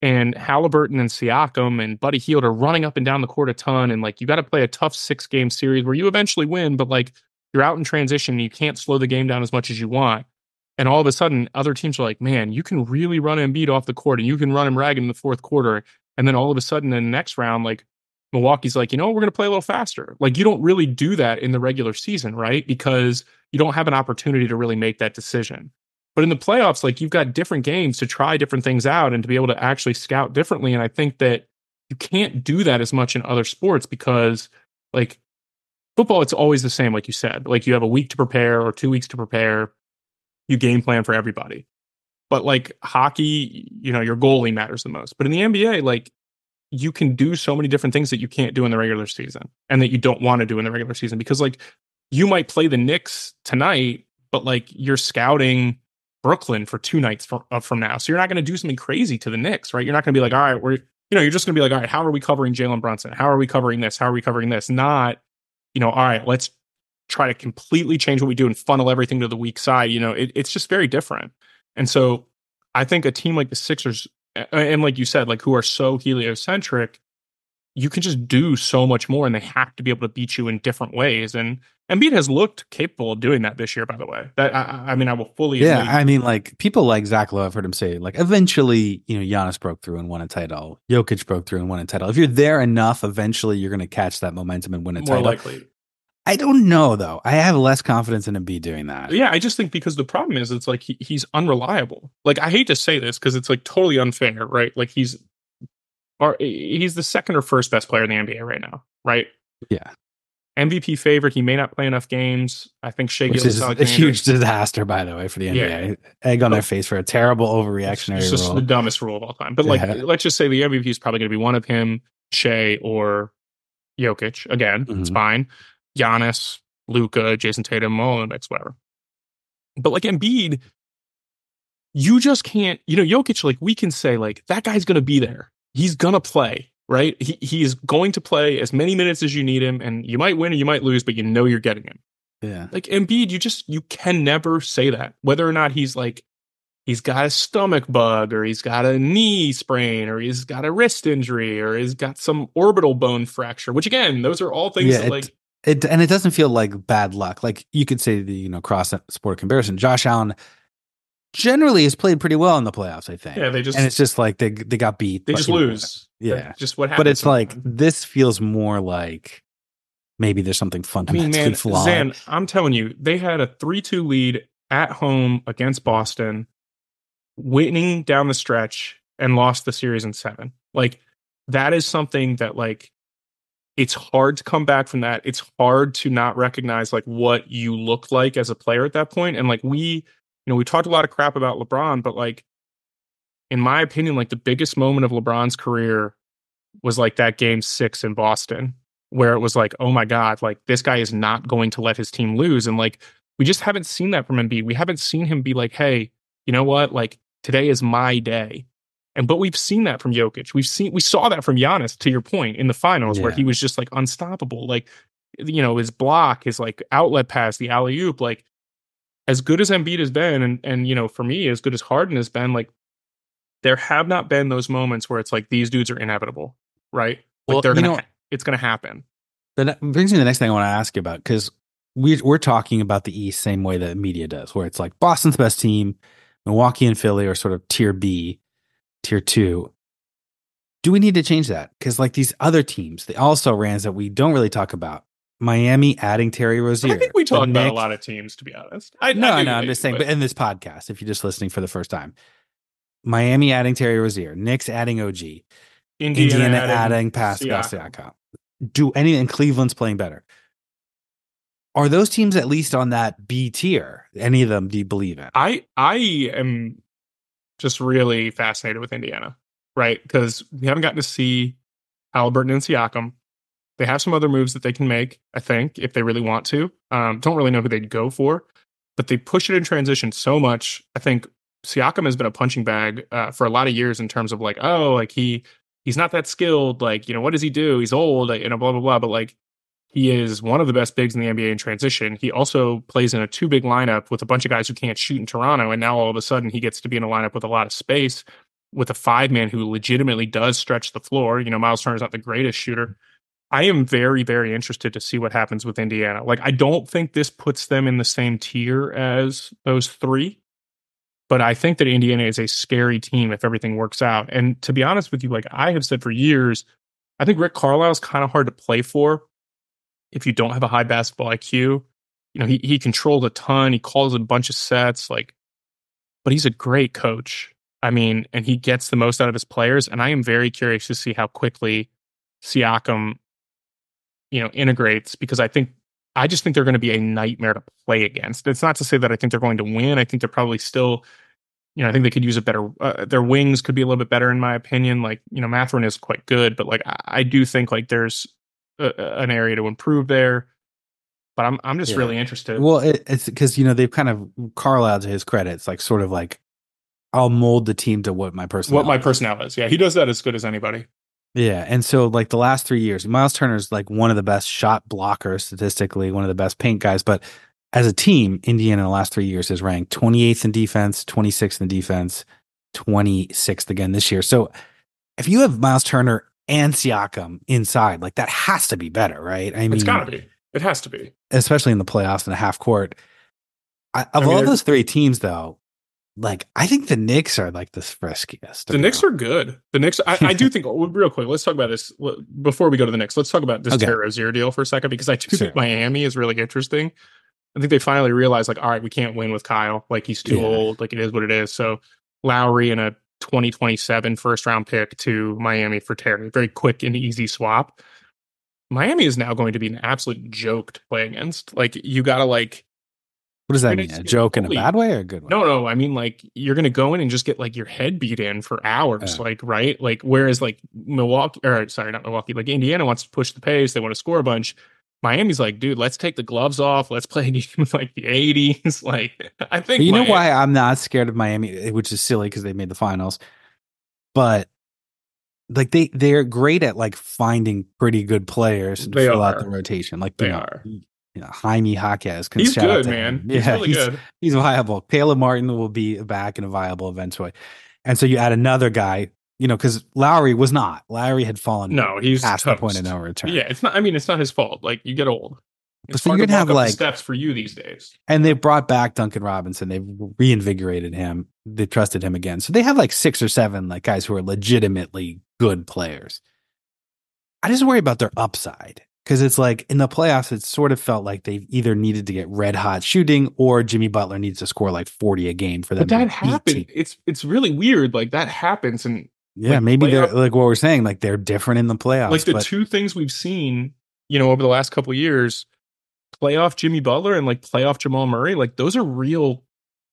And Halliburton and Siakam and Buddy Hield are running up and down the court a ton. And like, you got to play a tough six game series where you eventually win, but like, you're out in transition. And you can't slow the game down as much as you want. And all of a sudden, other teams are like, man, you can really run Embiid off the court and you can run him ragged in the fourth quarter. And then all of a sudden, in the next round, like Milwaukee's like, you know, we're going to play a little faster. Like, you don't really do that in the regular season, right? Because you don't have an opportunity to really make that decision. But in the playoffs, like you've got different games to try different things out and to be able to actually scout differently. And I think that you can't do that as much in other sports because, like, football, it's always the same, like you said. Like, you have a week to prepare or two weeks to prepare, you game plan for everybody. But like hockey, you know, your goalie matters the most. But in the NBA, like, you can do so many different things that you can't do in the regular season and that you don't want to do in the regular season because, like, you might play the Knicks tonight, but like you're scouting Brooklyn for two nights from, uh, from now. So you're not going to do something crazy to the Knicks, right? You're not going to be like, all right, we're, you know, you're just going to be like, all right, how are we covering Jalen Brunson? How are we covering this? How are we covering this? Not, you know, all right, let's try to completely change what we do and funnel everything to the weak side. You know, it, it's just very different. And so I think a team like the Sixers, and like you said, like who are so heliocentric, you can just do so much more and they have to be able to beat you in different ways. And Embiid has looked capable of doing that this year, by the way. That I, I mean, I will fully Yeah, I mean, like people like Zach Lowe, I've heard him say, like eventually, you know, Giannis broke through and won a title. Jokic broke through and won a title. If you're there enough, eventually you're gonna catch that momentum and win a more title. likely. I don't know though. I have less confidence in Embiid doing that. Yeah, I just think because the problem is it's like he, he's unreliable. Like I hate to say this because it's like totally unfair, right? Like he's or he's the second or first best player in the NBA right now, right? Yeah. MVP favorite. He may not play enough games. I think Shai Which is a huge disaster, by the way, for the NBA. Yeah. Egg on their face for a terrible overreactionary It's just rule. the dumbest rule of all time. But like, Yeah. let's just say the MVP is probably going to be one of him, Shai, or Jokic. Again, it's Mhm. fine. Giannis, Luka, Jayson Tatum, all the mix, whatever. But like Embiid, you just can't. You know, Jokic. Like we can say, like that guy's going to be there. He's going to play. Right? He he is going to play as many minutes as you need him, and you might win or you might lose, but you know you're getting him. yeah. Like Embiid, you just you can never say that. Whether or not he's like he's got a stomach bug or he's got a knee sprain or he's got a wrist injury or he's got some orbital bone fracture, which again, those are all things Yeah, that it- like It and it doesn't feel like bad luck. Like you could say the you know cross sport comparison. Josh Allen generally has played pretty well in the playoffs. I think. yeah, they just and it's just like they they got beat. they just lose. Yeah. That's just what. But it's like sometimes. this feels more like maybe there's something I fundamentally mean, man, flawed. Zan, I'm telling you, they had a 3 2 lead at home against Boston, winning down the stretch and lost the series in seven. Like, that is something that, like, it's hard to come back from that. It's hard to not recognize, like, what you look like as a player at that point. And, like, we, know, we talked a lot of crap about LeBron, but, like, in my opinion, like, the biggest moment of LeBron's career was like that game six in Boston where it was like, oh my God, like this guy is not going to let his team lose. And like, we just haven't seen that from Embiid. We haven't seen him be like, hey, you know what? Like, today is my day. And but we've seen that from Jokic. We've seen we saw that from Giannis, to your point, in the finals, where he was just like unstoppable. Like, you know, his block, his like outlet pass, the alley oop, like as good as Embiid has been, and and you know, for me, as good as Harden has been, like there have not been those moments where it's like these dudes are inevitable, right? Like Well, they're gonna know- ha- it's gonna happen. That brings me to the next thing I want to ask you about because we, we're talking about the East same way that media does, where it's like Boston's best team, Milwaukee and Philly are sort of tier B, tier two. Do we need to change that? Because like these other teams, the also rans that we don't really talk about, Miami adding Terry Rozier. I think we the talk about a lot of teams, to be honest. I, No, I no, I'm just saying, but in this podcast, if you're just listening for the first time, Miami adding Terry Rozier, Knicks adding OG, Indiana, Indiana, adding adding Pascal Siakam. Siakam. Do any and Cleveland's playing better. Are those teams at least on that B tier? Any of them do you believe in? I I am just really fascinated with Indiana, right? Because we haven't gotten to see Halliburton and Siakam. They have some other moves that they can make, I think, if they really want to. Um, don't really know who they'd go for, but they push it in transition so much. I think Siakam has been a punching bag uh, for a lot of years in terms of like, oh, like he he's not that skilled. Like, you know, what does he do? He's old, you know, blah blah blah. But like, he is one of the best bigs in the NBA in transition. He also plays in a two big lineup with a bunch of guys who can't shoot in Toronto, and now all of a sudden he gets to be in a lineup with a lot of space. with a five man who legitimately does stretch the floor. You know, Miles Turner's not the greatest shooter. I am very, very interested to see what happens with Indiana. Like, I don't think this puts them in the same tier as those three, but I think that Indiana is a scary team if everything works out. And to be honest with you, like I have said for years, I think Rick Carlisle is kind of hard to play for if you don't have a high basketball IQ. You know, he he controls a ton, he calls a bunch of sets, like, but he's a great coach. I mean, and he gets the most out of his players. And I am very curious to see how quickly Siakam, you know, integrates because I think I just think they're going to be a nightmare to play against. It's not to say that I think they're going to win. I think they're probably still, you know, I think they could use a better. Uh, their wings could be a little bit better in my opinion. Like you know, Mathurin is quite good, but like I, I do think like there's a, an area to improve there. But I'm I'm just Yeah. really interested. Well, it, it's because you know they've kind of Carlisle to his credit. It's like sort of like I'll mold the team to what my person. what my personnel is. Yeah, he does that as good as anybody. Yeah, and so like the last three years, Miles Turner's like one of the best shot blockers statistically, one of the best paint guys. But as a team, Indiana in the last three years has ranked 28th in defense, 26th in defense, 26th again this year. So if you have Miles Turner and Siakam inside, like that has to be better, right? I mean, it's got to be. It has to be. especially in the playoffs in the half court. I, of I mean, all those three teams, though, like I think the Knicks are like the friskiest. The Knicks are good. The Knicks, I, I do think, oh, real quick, let's talk about this before we go to the Knicks. Let's talk about this Okay. Terry Rozier deal for a second because I do Sure. think Miami is really interesting. I think they finally realized, like, all right, we can't win with Kyle. Like, he's too Yeah. old. Like, it is what it is. So, Lowry and a 2027 first round pick to Miami for Terry. Very quick and easy swap. Miami is now going to be an absolute joke to play against. Like, you got to, like, What does that mean? A joke in a bad way or a good way? No, no. I mean, like you're gonna go in and just get like your head beat in for hours, like right. Like whereas like Milwaukee, or sorry, not Milwaukee, like Indiana wants to push the pace. They want to score a bunch. Miami's like, dude, let's take the gloves off. Let's play a game of like the '80s. Like I think you know Miami- why I'm not scared of Miami, eh, which is silly because they made the finals, but like they they're great at like finding pretty good players to They fill out the rotation. Like They you know, are. You know, Jaime Jaquez. can He's good, man. He's yeah, really he's, good. he's viable. Caleb Martin will be back and a viable eventually. And so you add another guy, you know, because Lowry was not. Lowry had fallen No, he's past the point of toast. no return. Yeah, it's not. I mean, it's not his fault. Like you get old. It's So you're gonna have, like- steps for you these days. And they brought back Duncan Robinson. They've reinvigorated him. They trusted him again. So they have like six or seven like guys who are legitimately good players. I just worry about their upside because it's like in the playoffs, it sort of felt like they either needed to get red hot shooting or Jimmy Butler needs to score like 40 a game for them. But that happened. It's it's really weird. Like that happens, and Yeah, like, maybe they're like what we're saying, like they're different in the playoffs. like the but two things we've seen, you know, over the last couple of years, playoff Jimmy Butler and like playoff Jamal Murray, like those are real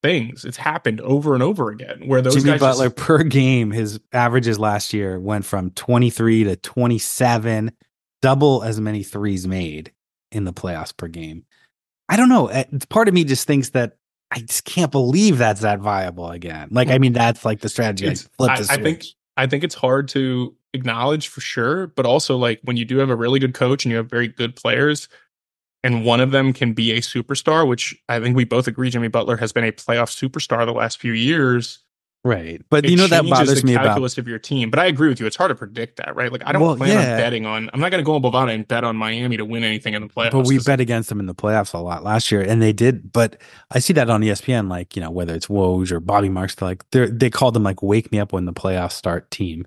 things. It's happened over and over again where those Jimmy guys just- Butler per game, his averages last year went from 23 to 27, double as many threes made in the playoffs per game. I don't know. eh, Part of me just thinks that I just can't believe that's that viable again. Like, I mean, that's like the strategy. I flip I, the I think. I think it's hard to acknowledge for sure, but also like when you do have a really good coach and you have very good players, and one of them can be a superstar, which I think we both agree Jimmy Butler has been a playoff superstar the last few years. Right. But it you know, that bothers the me about calculus of your team. But I agree with you; it's hard to predict that, right? Like I don't Well, plan yeah. on betting on. I'm not going to go on Bovada and bet on Miami to win anything in the playoffs. But we bet against them in the playoffs a lot last year, and they did. But I see that on ESPN, like you know, whether it's Woj or Bobby Marks, they're like they they called them like "Wake Me Up When the Playoffs Start" team.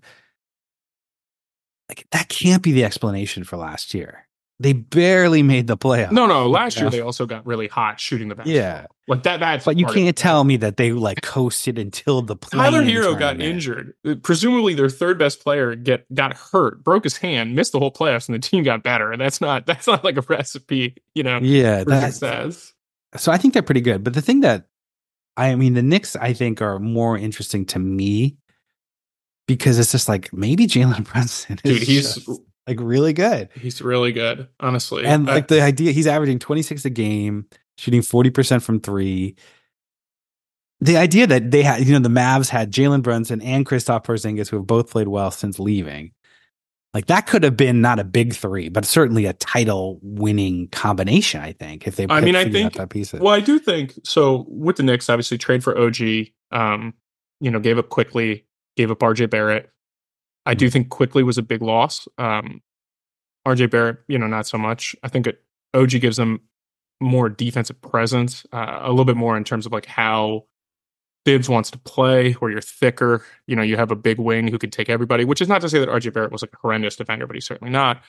Like that can't be the explanation for last year. They barely made the playoffs. No, no. Last year they also got really hot shooting the basketball. Yeah. like that. That's but you can't tell me that they like coasted until the Tyler Herro got tournament. injured. Uh, Presumably, their third best player get got hurt, broke his hand, missed the whole playoffs, and the team got better. And that's not that's not like a recipe, you know, Yeah, that's success. so I think they're pretty good. But the thing that I mean, the Knicks, I think, are more interesting to me because it's just like maybe Jalen Brunson is Dude, he's just, like really good. he's really good, honestly. And Uh, like the idea, he's averaging 26 a game, shooting 40% from three. The idea that they had, you know, the Mavs had Jalen Brunson and Kristaps Porzingis, who have both played well since leaving. Like that could have been not a big three, but certainly a title winning combination, I think, if they I mean, I think- that piece. well, I do think so. With the Knicks, obviously, trade for OG. Um, you know, gave up quickly, gave up RJ Barrett. I do think Quickley was a big loss. Um, RJ Barrett, you know, not so much. I think it, OG gives them more defensive presence, uh, a little bit more in terms of like how Thibs wants to play, where you're thicker. You know, you have a big wing who can take everybody, which is not to say that RJ Barrett was like a horrendous defender, but he's certainly not.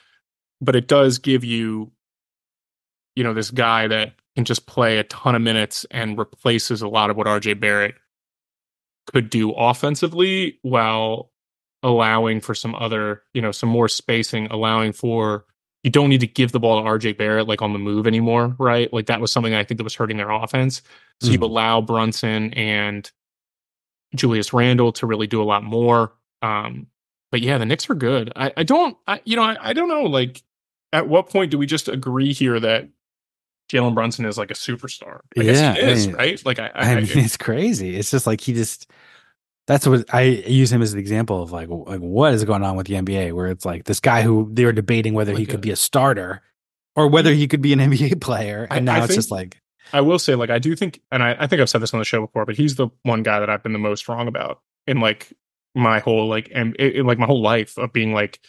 But it does give you, you know, this guy that can just play a ton of minutes and replaces a lot of what RJ Barrett could do offensively while allowing for some other, you know, some more spacing, allowing for you don't need to give the ball to RJ Barrett like on the move anymore, right? Like that was something I think that was hurting their offense. So mm. you allow Brunson and Julius Randle to really do a lot more. Um, but yeah, the Knicks are good. I, I don't, I, you know, I, I don't know. Like, at what point do we just agree here that Jalen Brunson is like a superstar? I yeah, guess he is, I mean, right? Like, I, I, I mean, it's crazy. It's just like he just that's what I use him as an example of like like what is going on with the NBA where it's like this guy who they were debating whether like he could a, be a starter or whether he could be an NBA player. And I, now I it's just like I will say like I do think and I, I think I've said this on the show before but he's the one guy that I've been the most wrong about in like my whole like and in like my whole life of being like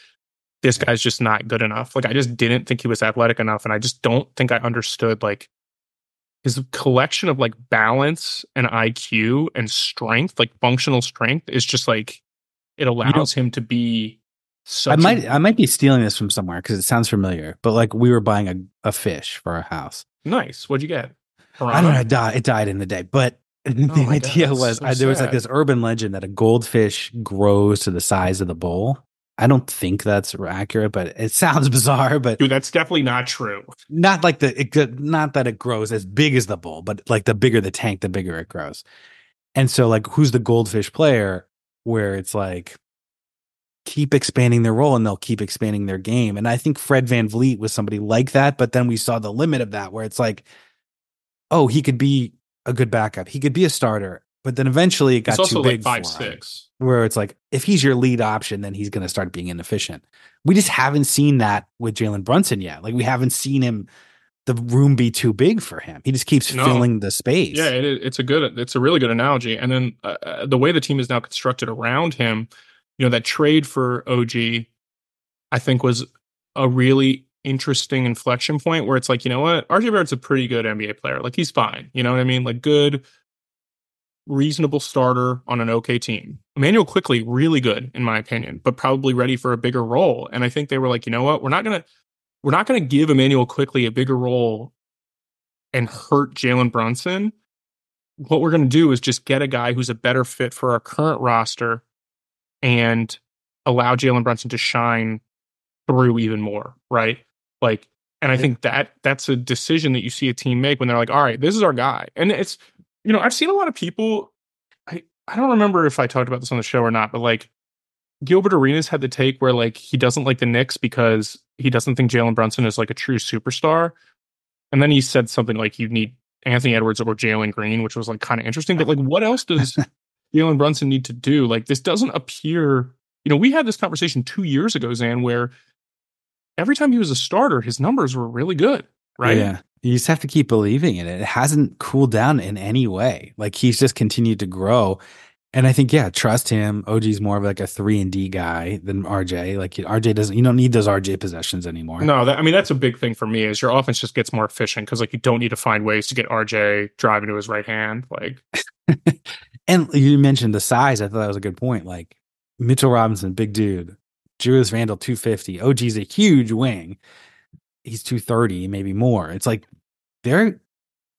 this guy's just not good enough. Like I just didn't think he was athletic enough and I just don't think I understood like his collection of like balance and IQ and strength, like functional strength, is just like it allows you know, him to be. So I might a- I might be stealing this from somewhere because it sounds familiar, but like we were buying a, a fish for our house. Nice. What'd you get? Piranha? I don't know. It died. It died in the day, but oh the idea God, was so I, there was like this urban legend that a goldfish grows to the size of the bowl. I don't think that's accurate, but it sounds bizarre. But dude, that's definitely not true. Not like the it, not that it grows as big as the bull, but like the bigger the tank, the bigger it grows. And so, like, who's the goldfish player? Where it's like keep expanding their role and they'll keep expanding their game. And I think Fred Van VanVleet was somebody like that, but then we saw the limit of that, where it's like, oh, he could be a good backup, he could be a starter, but then eventually it got it's too big. Like five six where it's like if he's your lead option, then he's going to start being inefficient. We just haven't seen that with Jalen Brunson yet. Like we haven't seen him the room be too big for him. He just keeps no. filling the space. Yeah, it, it's a good, it's a really good analogy. And then uh, uh, the way the team is now constructed around him, you know, that trade for OG, I think was a really interesting inflection point where it's like, you know what, RJ Barrett's a pretty good NBA player. Like he's fine. You know what I mean? Like good reasonable starter on an okay team. Immanuel Quickley, really good in my opinion, but probably ready for a bigger role. And I think they were like, you know what, we're not gonna we're not gonna give Immanuel Quickley a bigger role and hurt Jalen Brunson. What we're gonna do is just get a guy who's a better fit for our current roster and allow Jalen Brunson to shine through even more, right? Like, and I think that that's a decision that you see a team make when they're like, all right, this is our guy. And it's you know, I've seen a lot of people. I I don't remember if I talked about this on the show or not, but like Gilbert Arenas had the take where like he doesn't like the Knicks because he doesn't think Jalen Brunson is like a true superstar, and then he said something like you need Anthony Edwards or Jalen Green, which was like kind of interesting. But like, what else does Jalen Brunson need to do? Like, this doesn't appear. You know, we had this conversation two years ago, Zan, where every time he was a starter, his numbers were really good, right? Yeah. You just have to keep believing in it. It hasn't cooled down in any way. Like he's just continued to grow. And I think, yeah, trust him. OG's more of like a three and D guy than RJ. Like RJ doesn't, you don't need those RJ possessions anymore. No, that, I mean that's a big thing for me is your offense just gets more efficient because like you don't need to find ways to get RJ driving to his right hand. Like, and you mentioned the size. I thought that was a good point. Like Mitchell Robinson, big dude. Julius Randle, two fifty. OG's a huge wing he's 230, maybe more. It's like they're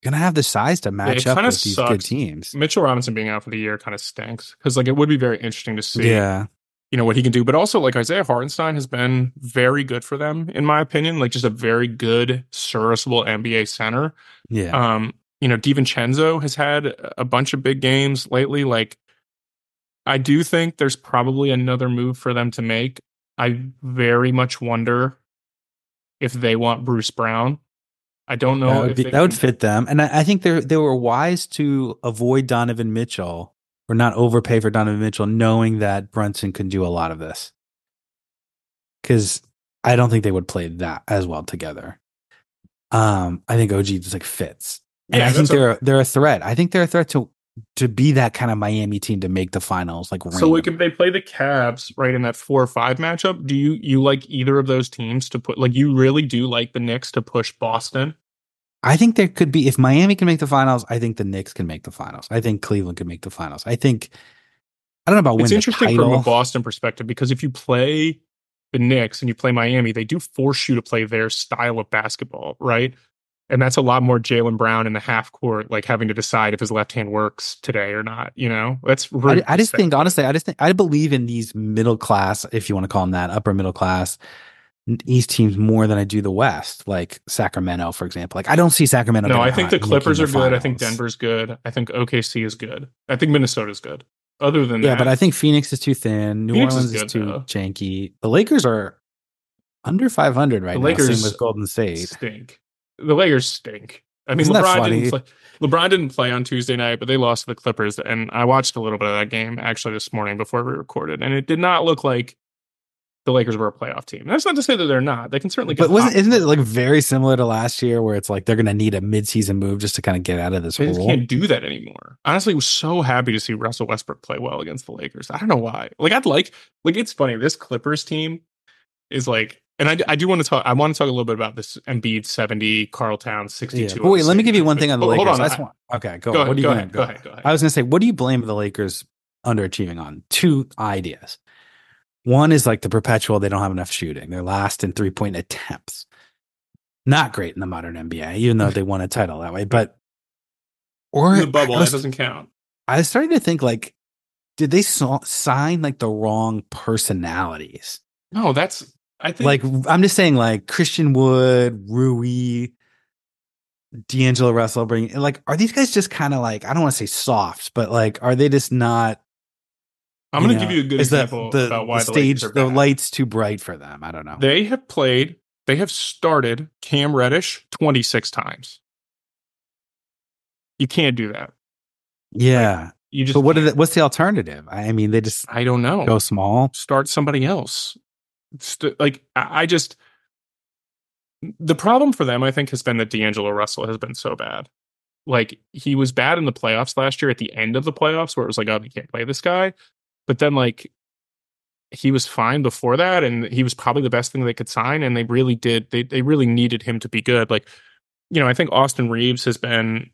gonna have the size to match yeah, up with sucks. these good teams. Mitchell Robinson being out for the year kind of stinks because like it would be very interesting to see. Yeah. You know what he can do, but also like Isaiah Hartenstein has been very good for them, in my opinion. Like just a very good, serviceable NBA center. Yeah. Um, you know, DiVincenzo has had a bunch of big games lately. Like, I do think there's probably another move for them to make. I very much wonder if they want Bruce Brown. I don't know. That would, be, that would fit them, and I, I think they they were wise to avoid Donovan Mitchell or not overpay for Donovan Mitchell, knowing that Brunson can do a lot of this. Because I don't think they would play that as well together. Um, I think OG just like fits. And yeah, I think they're a, they're a threat. I think they're a threat to to be that kind of Miami team to make the finals. Like, so like if they play the Cavs right in that four or five matchup, do you you like either of those teams to put like you really do like the Knicks to push Boston? I think there could be if Miami can make the finals. I think the Knicks can make the finals. I think Cleveland can make the finals. I think I don't know about it's interesting from a Boston perspective because if you play the Knicks and you play Miami, they do force you to play their style of basketball, right? And that's a lot more Jaylen Brown in the half court, like having to decide if his left hand works today or not. You know, that's. Really I, I just think, honestly, I just think I believe in these middle class, if you want to call them that, upper middle class East teams more than I do the West, like Sacramento, for example. Like I don't see Sacramento. No, I think the Clippers are good. I think Denver's good. I think OKC is good. I think Minnesota's good. Other than yeah, that, but I think Phoenix is too thin. New Phoenix Orleans is, good, is too though. janky. The Lakers are under 500 right the now. Lakers with Golden State. Stink. The Lakers stink. I mean, Isn't LeBron didn't play. LeBron didn't play on Tuesday night, but they lost to the Clippers, and I watched a little bit of that game actually this morning before we recorded, and it did not look like the Lakers were a playoff team. That's not to say that they're not. They can certainly. But wasn't isn't it like very similar to last year, where it's like they're going to need a midseason move just to kind of get out of this they hole? can't do that anymore. Honestly, I was so happy to see Russell Westbrook play well against the Lakers. I don't know why. Like I'd like like it's funny. This Clippers team is like, and I, I do want to talk. I want to talk a little bit about this Embiid seventy, Karl Towns sixty two. Yeah. wait, let me give you one thing on the Lakers. Hold on, I, want, okay, go. Go, ahead, what do you go, ahead, go, ahead, go ahead. I was going to say, what do you blame the Lakers underachieving on? Two ideas. One is like the perpetual they don't have enough shooting. They're last in three point attempts. Not great in the modern NBA, even though they won a title that way. But or in the bubble was, that doesn't count. I was starting to think like, did they so- sign like the wrong personalities? No, that's I think like I'm just saying like Christian Wood, Rui, D'Angelo Russell bring like are these guys just kind of like I don't want to say soft, but like are they just not I'm going to give you a good example the, about why the stage, the, the light's too bright for them. I don't know. They have played, they have started Cam Reddish 26 times. You can't do that. Yeah. Like, you just but what they, what's the alternative? I mean, they just I don't know. Go small. Start somebody else. St- like I just the problem for them, I think, has been that D'Angelo Russell has been so bad. Like he was bad in the playoffs last year at the end of the playoffs, where it was like, oh, you can't play this guy. But then like he was fine before that and he was probably the best thing they could sign and they really did they they really needed him to be good. Like you know, I think Austin Reaves has been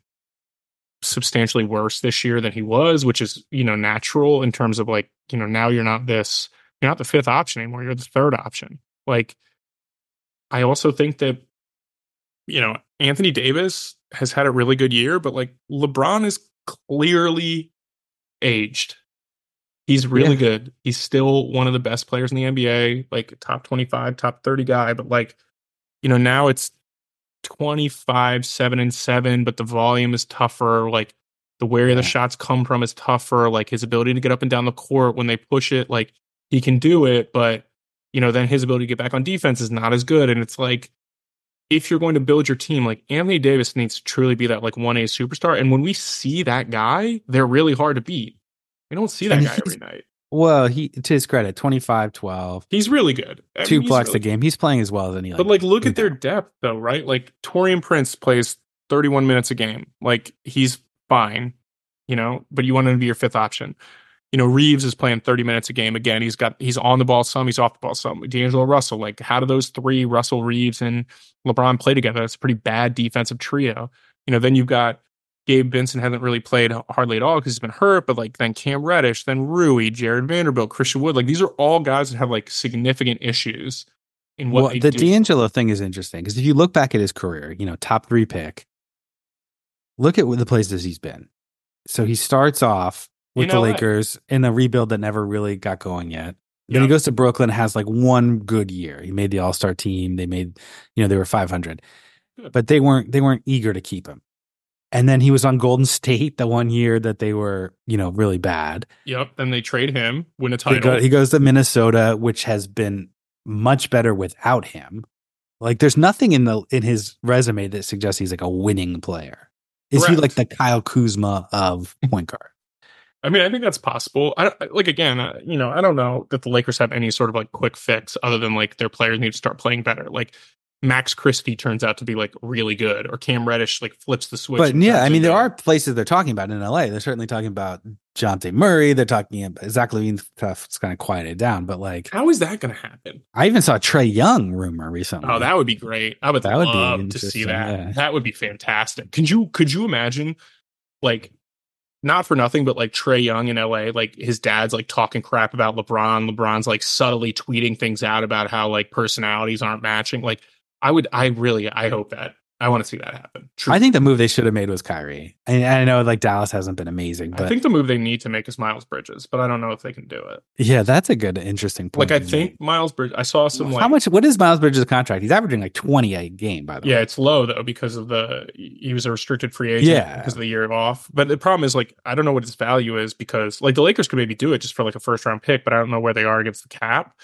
substantially worse this year than he was, which is, you know, natural in terms of like, you know, now you're not this you're not the fifth option anymore, you're the third option. Like I also think that you know, Anthony Davis has had a really good year, but like LeBron is clearly aged He's really yeah. good. He's still one of the best players in the NBA, like top 25, top 30 guy. But like, you know, now it's 25, 7 and 7, but the volume is tougher. Like the where yeah. the shots come from is tougher. Like his ability to get up and down the court when they push it, like he can do it, but you know, then his ability to get back on defense is not as good. And it's like, if you're going to build your team, like Anthony Davis needs to truly be that like 1A superstar. And when we see that guy, they're really hard to beat. We don't see that and guy every night. Well, he to his credit, 25 12. He's really good. I Two blocks really a game. He's playing as well as any. Like, but like look at their depth though, right? Like Taurean Prince plays 31 minutes a game. Like he's fine, you know, but you want him to be your fifth option. You know, Reaves is playing 30 minutes a game. Again, he's got he's on the ball some, he's off the ball some. D'Angelo Russell, like how do those three, Russell Reaves and LeBron play together? That's a pretty bad defensive trio. You know, then you've got Gabe Vincent hasn't really played hardly at all because he's been hurt, but like then Cam Reddish, then Rui, Jarred Vanderbilt, Christian Wood, like these are all guys that have like significant issues in what well, the do. D'Angelo thing is interesting because if you look back at his career, you know, top three pick, look at the places he's been. So he starts off with the Lakers in a rebuild that never really got going yet. Then he goes to Brooklyn, has like one good year. He made the All Star team. They made, you know, they were 500, good. but they weren't they weren't eager to keep him. And then he was on Golden State the one year that they were, you know, really bad. Yep. Then they trade him, win a title. He, go, he goes to Minnesota, which has been much better without him. Like, there's nothing in the in his resume that suggests he's like a winning player. Is Correct. he like the Kyle Kuzma of point guard? I mean, I think that's possible. I like again, uh, you know, I don't know that the Lakers have any sort of like quick fix other than like their players need to start playing better. Like Max Christie turns out to be like really good, or Cam Reddish like flips the switch. But yeah, I mean, there are places they're talking about in LA. They're certainly talking about Jonte Murray. They're talking about Zach LaVine stuff. It's kind of quieted down, but like How is that going to happen? I even saw Trae Young rumor recently. Oh, that would be great. I would That would be love to see that. yeah. That would be fantastic. Could you could you imagine like not for nothing, but like Trae Young in LA, like his dad's like talking crap about LeBron. LeBron's like subtly tweeting things out about how like personalities aren't matching. Like I would I really I hope that I want to see that happen. True. I think the move they should have made was Kyrie. And I know like Dallas hasn't been amazing, but I think the move they need to make is Miles Bridges, but I don't know if they can do it. yeah, that's a good, interesting point. Like I think Miles Bridges I saw some like how much? What is Miles Bridges' contract? He's averaging like twenty a game. By the Yeah, way, Yeah, it's low though because of the he was a restricted free agent Yeah. because of the year off. But the problem is like I don't know what his value is because like the Lakers could maybe do it just for like a first round pick, but I don't know where they are against the cap.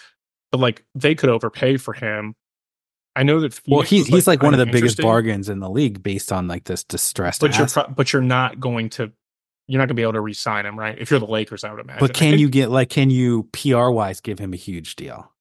But like they could overpay for him. I know that well, he's he's like one of the biggest bargains in the league based on like this distressed. But you're pro- but you're not going to you're not going to be able to re-sign him, right? If you're the Lakers, I would imagine. but can you get like can you PR wise give him a huge deal?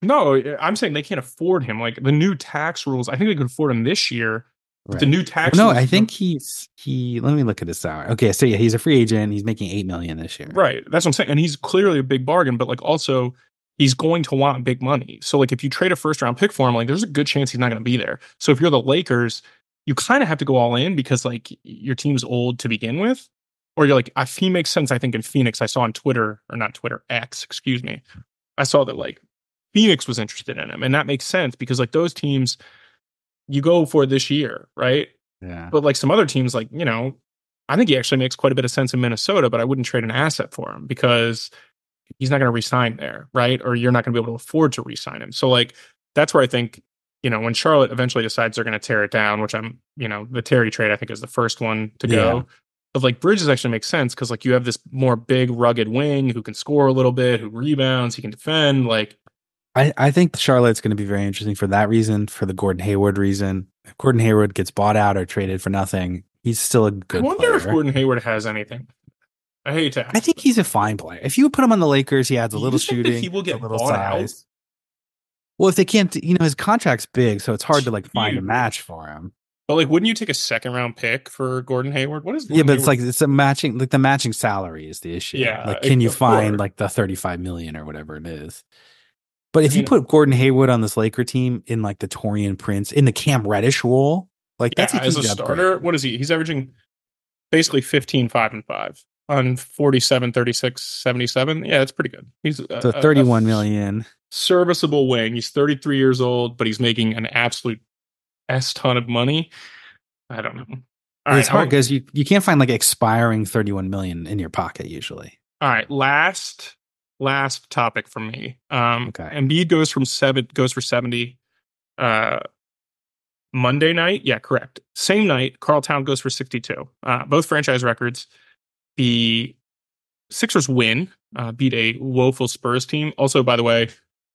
No, I'm saying they can't afford him. Like the new tax rules, I think they could afford him this year. But the new tax no, I think he's he. Let me look at his salary. Okay, so yeah, he's a free agent. He's making eight million this year. Right. That's what I'm saying. And he's clearly a big bargain, but like also he's going to want big money. So like if you trade a first round pick for him, like there's a good chance he's not going to be there. So if you're the Lakers, you kind of have to go all in because like your team's old to begin with. Or you're like, if he makes sense, I think in Phoenix, I saw on Twitter, or not Twitter, X, excuse me. I saw that like Phoenix was interested in him. And that makes sense because like those teams, you go for this year, right? Yeah. But like some other teams, like, you know, I think he actually makes quite a bit of sense in Minnesota, but I wouldn't trade an asset for him because he's not going to resign there, right? Or you're not going to be able to afford to resign him. So like that's where I think, you know, when Charlotte eventually decides they're going to tear it down, which I'm, you know, the Terry trade I think is the first one to go. Yeah. But like Bridges actually makes sense because like you have this more big, rugged wing who can score a little bit, who rebounds, he can defend. Like I, I think Charlotte's going to be very interesting for that reason, for the Gordon Hayward reason. If Gordon Hayward gets bought out or traded for nothing, he's still a good I wonder player. if Gordon Hayward has anything. I hate to. I think he's a fine player. If you put him on the Lakers, he adds a little shooting, he will get a little bought out? size. Well, if they can't, you know, his contract's big, so it's hard to like find a match for him. But like, wouldn't you take a second round pick for Gordon Hayward? What is? The Yeah, Gordon but it's like it's a matching, like the matching salary is the issue. Yeah, like can you find course. like the thirty-five million or whatever it is? But if I you put Gordon Hayward on this Laker team in like the Taurean Prince in the Cam Reddish role, like yeah, that's a as a starter. upgrade. What is he? He's averaging basically 15, 5, and 5 on 47, 36, 77. Yeah, that's pretty good. He's a, So a- a thirty-one million. serviceable wing. He's 33 years old, but he's making an absolute S ton of money. I don't know. All it's right, hard because you you can't find like expiring thirty-one million in your pocket usually. All right, last last topic from me. Um Okay. Embiid goes from seven goes for 70 uh Monday night. Yeah, correct. Same night, Karl Town goes for 62. Uh both franchise records. The Sixers win, uh, beat a woeful Spurs team. Also, by the way,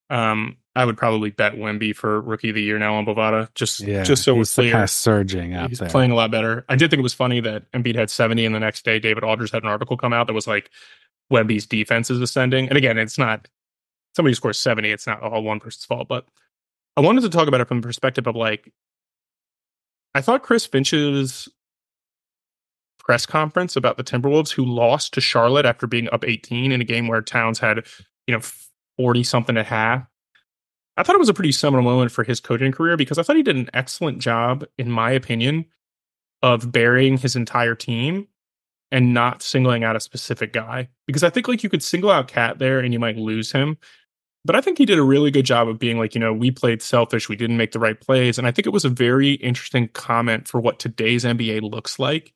um, I would probably bet Wemby for rookie of the year now on Bovada. Just Yeah, just so we're he's clear. kind of surging up He's there. playing a lot better. I did think it was funny that Embiid had 70 and the next day David Aldridge had an article come out that was like Wemby's defense is ascending. And again, it's not somebody who scores 70, it's not all one person's fault. But I wanted to talk about it from the perspective of like I thought Chris Finch's press conference about the Timberwolves who lost to Charlotte after being up 18 in a game where Towns had, you know, 40 something at half. I thought it was a pretty seminal moment for his coaching career because I thought he did an excellent job, in my opinion, of burying his entire team and not singling out a specific guy. Because I think like you could single out KAT there and you might lose him. But I think he did a really good job of being like, you know, we played selfish, we didn't make the right plays. And I think it was a very interesting comment for what today's NBA looks like.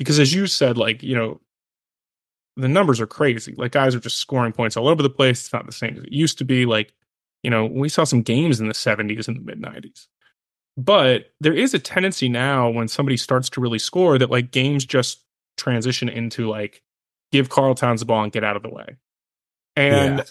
Because as you said, like, you know, the numbers are crazy. Like guys are just scoring points all over the place. It's not the same as it used to be. Like, you know, we saw some games in the 70s and the mid 90s. But there is a tendency now when somebody starts to really score that like games just transition into like give Karl Towns the ball and get out of the way. And Yeah.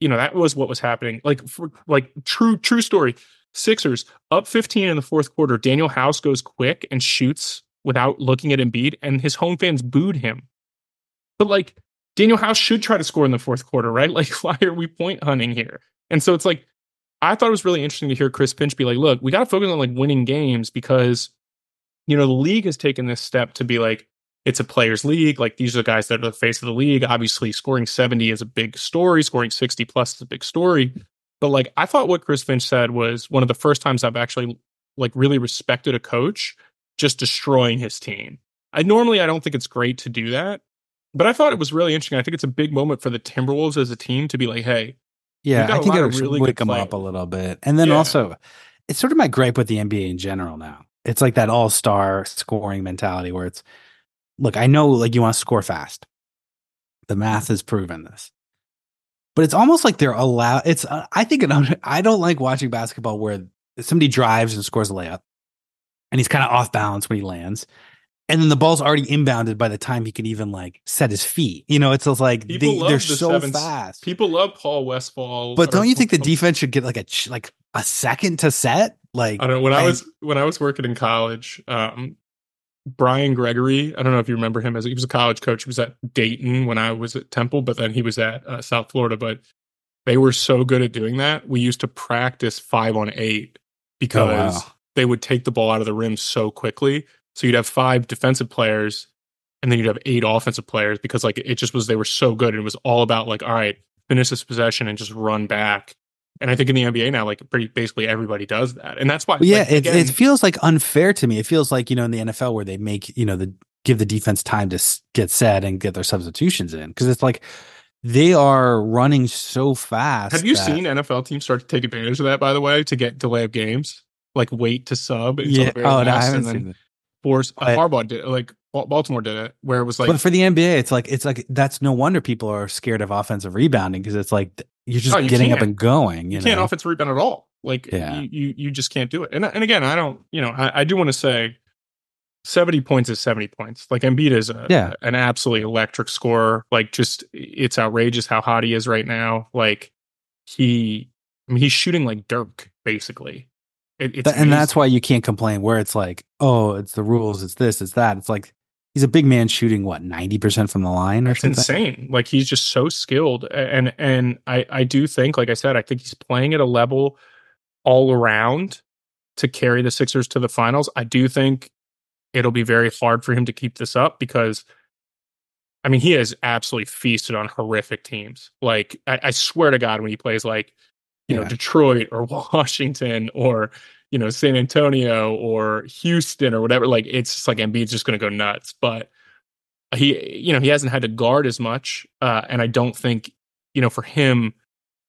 you know, that was what was happening. Like for, like true true story. Sixers up 15 in the fourth quarter. Danuel House goes quick and shoots without looking at Embiid and his home fans booed him. But like Danuel House should try to score in the fourth quarter, right? Like why are we point hunting here? And so it's like I thought it was really interesting to hear Chris Finch be like, look, we got to focus on like winning games because, you know, the league has taken this step to be like, it's a players league. Like these are the guys that are the face of the league. Obviously, scoring 70 is a big story, scoring 60 plus is a big story. But like I thought what Chris Finch said was one of the first times I've actually like really respected a coach just destroying his team. I normally I don't think it's great to do that, but I thought it was really interesting. I think it's a big moment for the Timberwolves as a team to be like, hey, yeah, I think it would really wake them up a little bit. And then Yeah. also, it's sort of my gripe with the NBA in general now. It's like that all star scoring mentality where it's, look, I know like you want to score fast. The math has proven this. But it's almost like they're allowed. It's, uh, I think, it, I don't like watching basketball where somebody drives and scores a layup and he's kind of off balance when he lands. And then the ball's already inbounded by the time he can even like set his feet. You know, it's just like People they, they're the so seven- fast. People love Paul Westphal. But don't you think the defense should get like a like a second to set? Like I don't know. When I, I- was when I was working in college, um, Brian Gregory. I don't know if you remember him as he was a college coach. He was at Dayton when I was at Temple, but then he was at uh, South Florida. But they were so good at doing that. We used to practice five on eight because Oh, wow. They would take the ball out of the rim so quickly. So you'd have five defensive players, and then you'd have eight offensive players because like it just was they were so good. And it was all about like, all right, finish this possession and just run back. And I think in the NBA now, like pretty basically everybody does that, and that's why. Yeah, like, it, again, it feels like unfair to me. It feels like you know in the NFL where they make you know the give the defense time to get set and get their substitutions in because it's like they are running so fast. Have you that- seen NFL teams start to take advantage of that? By the way, to get delay of games, like wait to sub until Yeah. the very Oh no, I last haven't and then seen that. force. Uh, but- Harbaugh did like Baltimore did it, where it was like but for the NBA, it's like it's like that's no wonder people are scared of offensive rebounding because it's like you're just Oh, you getting up can't. and going. You, you can't offensive rebound at all. Like Yeah. you, you, you just can't do it. And and again, I don't. You know, I, I do want to say, seventy points is seventy points. Like Embiid is a, Yeah. an absolutely electric scorer. Like just it's outrageous how hot he is right now. Like he, I mean, he's shooting like Dirk basically. It, Th- and that's why you can't complain where it's like, oh, it's the rules, it's this, it's that. It's like he's a big man shooting what, 90% from the line or It's something? insane. Like he's just so skilled, and and I I do think, like I said, I think he's playing at a level all around to carry the Sixers to the finals. I do think it'll be very hard for him to keep this up because, I mean, he has absolutely feasted on horrific teams. Like I, I swear to God, when he plays like you know Detroit or Washington or you know San Antonio or Houston or whatever, like it's just like Embiid's just going to go nuts, but he you know he hasn't had to guard as much uh and i don't think you know for him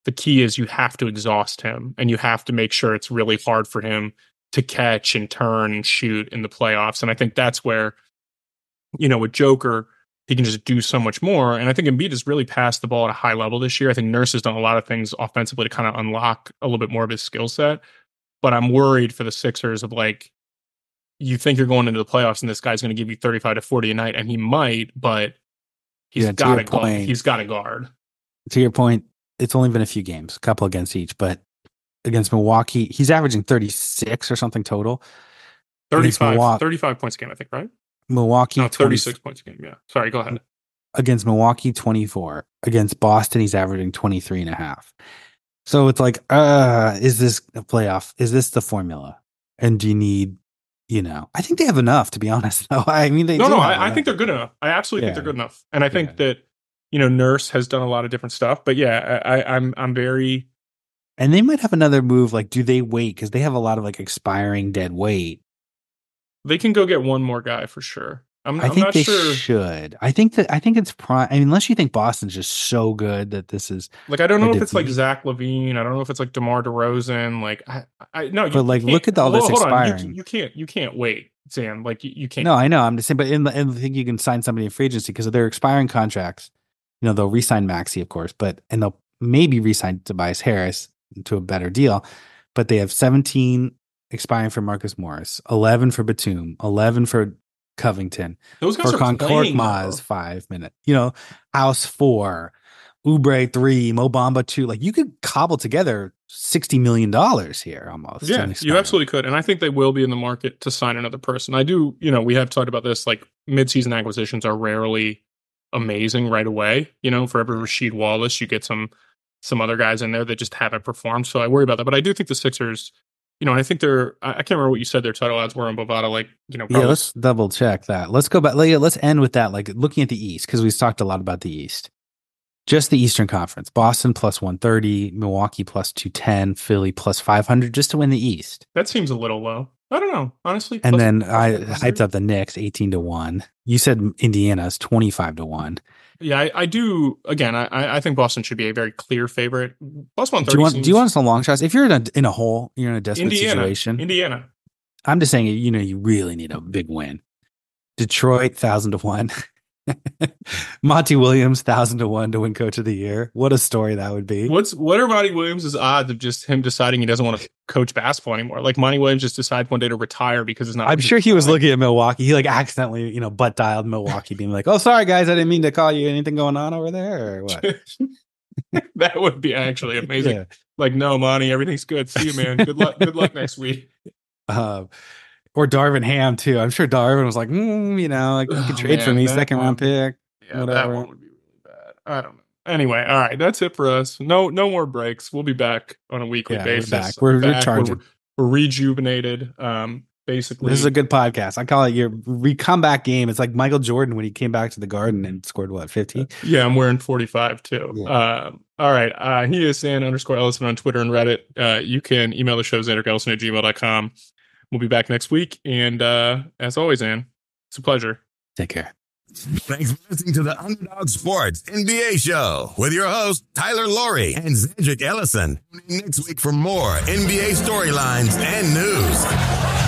the key is you have to exhaust him and you have to make sure it's really hard for him to catch and turn and shoot in the playoffs. And i think that's where you know with joker he can just do so much more. And i think Embiid has really passed the ball at a high level this year. I think nurse has done a lot of things offensively to kind of unlock a little bit more of his skill set. But i'm worried for the sixers of like you think you're going into the playoffs and this guy's going to give you 35 to 40 a night and he might but he's Yeah, got to guard. he's got to guard. To your point, it's only been a few games, a couple against each, but against Milwaukee, he's averaging 36 or something total. Against 35 Milwaukee- 35 points a game i think right Milwaukee, no 20 36 points a game yeah. Sorry go ahead. Against Milwaukee 24 against Boston he's averaging 23 and a half. So it's like uh is this a playoff? Is this the formula? And do you need you know I think they have enough to be honest though. I mean they no do no I, I think they're good enough. I absolutely think they're good enough. And i think Yeah. that you know nurse has done a lot of different stuff but yeah I, I i'm i'm very and they might have another move like do they wait? Because they have a lot of like expiring dead weight they can go get one more guy for sure i'm, I I'm think not they sure should I think that I think it's prime I mean unless you think Boston's just so good that this is like I don't know if it's like Zach LaVine. I don't know if it's like DeMar DeRozan. Like I, I no. But, like, look at all this hold on, you- expiring. You, can't. You can't wait, Sam. Like you, you can't. No, I know. I'm just saying, but in the, in the thing, you can sign somebody in free agency because of their expiring contracts. You know, they'll re-sign Maxey, of course, but and they'll maybe re-sign Tobias Harris to a better deal. But they have 17 expiring for Marcus Morris, 11 for Batum, 11 for Covington, Those guys Furkan. Korkmaz five minute. You know, House four, Oubre three, Mo Bamba two. Like you could cobble together 60 million dollars here almost. Yeah, you absolutely could, and I think they will be in the market to sign another person. I do. You know, we have talked about this. Like mid-season acquisitions are rarely amazing right away. You know, for every Rasheed Wallace, you get some some other guys in there that just haven't performed. So I worry about that. But I do think the Sixers, you know, I think they're, I, can't remember what you said their title odds were on Bovada, like, you know, Yeah, let's double check that. Let's go back. Let's end with that. Like looking at the East because we've talked a lot about the East. Just the Eastern Conference: Boston plus one thirty, Milwaukee plus two ten, Philly plus five hundred, just to win the East. that seems a little low. I don't know, honestly. And Plus- then I hyped up the Knicks eighteen to one. You said Indiana's twenty five to one. Yeah, I, I do. Again, I- I, think Boston should be a very clear favorite. Plus one Do thirty. you want? Do you want some long shots? If you're in a in a hole, you're in a desperate Indiana? situation. Indiana. I'm just saying, you know, you really need a big win. Detroit thousand to one. Monty Williams thousand to one to win Coach of the Year. What a story that would be. What's what are Monty Williams' odds of just him deciding he doesn't want to coach basketball anymore? Like Monty Williams just decides one day to retire because it's not. I'm sure he was looking at Milwaukee. He like accidentally, you know, butt dialed Milwaukee, being like, "Oh, sorry guys, I didn't mean to call you. Anything going on over there or what?" that would be actually amazing. Yeah. Like, no, Monty, everything's good. See you, man. Good luck. Good luck next week. Uh, or Darvin Ham too. I'm sure Darvin was like, mm, you know, like you can trade for man, me, that second round pick. Yeah, Whatever. that one would be really bad. I don't know. Anyway, all right, that's it for us. No, no more breaks. We'll be back on a weekly Yeah, we're basis. back. We're Back. We're, we're rejuvenated. Um, basically, This is a good podcast. I call it your re comeback game. It's like Michael Jordan when he came back to the Garden and scored what 50. Yeah, I'm wearing 45 too. Yeah. Um, all right. Uh, he is Zan underscore Ellison on Twitter and Reddit. Uh, you can email the show, xandergellison at gmail.com. We'll be back next week. And uh, as always, Ann, it's a pleasure. Take care. Thanks for listening to the Underdog Sports NBA show with your host, Tyler Laurie and Zedric Ellison. Next week for more NBA storylines and news.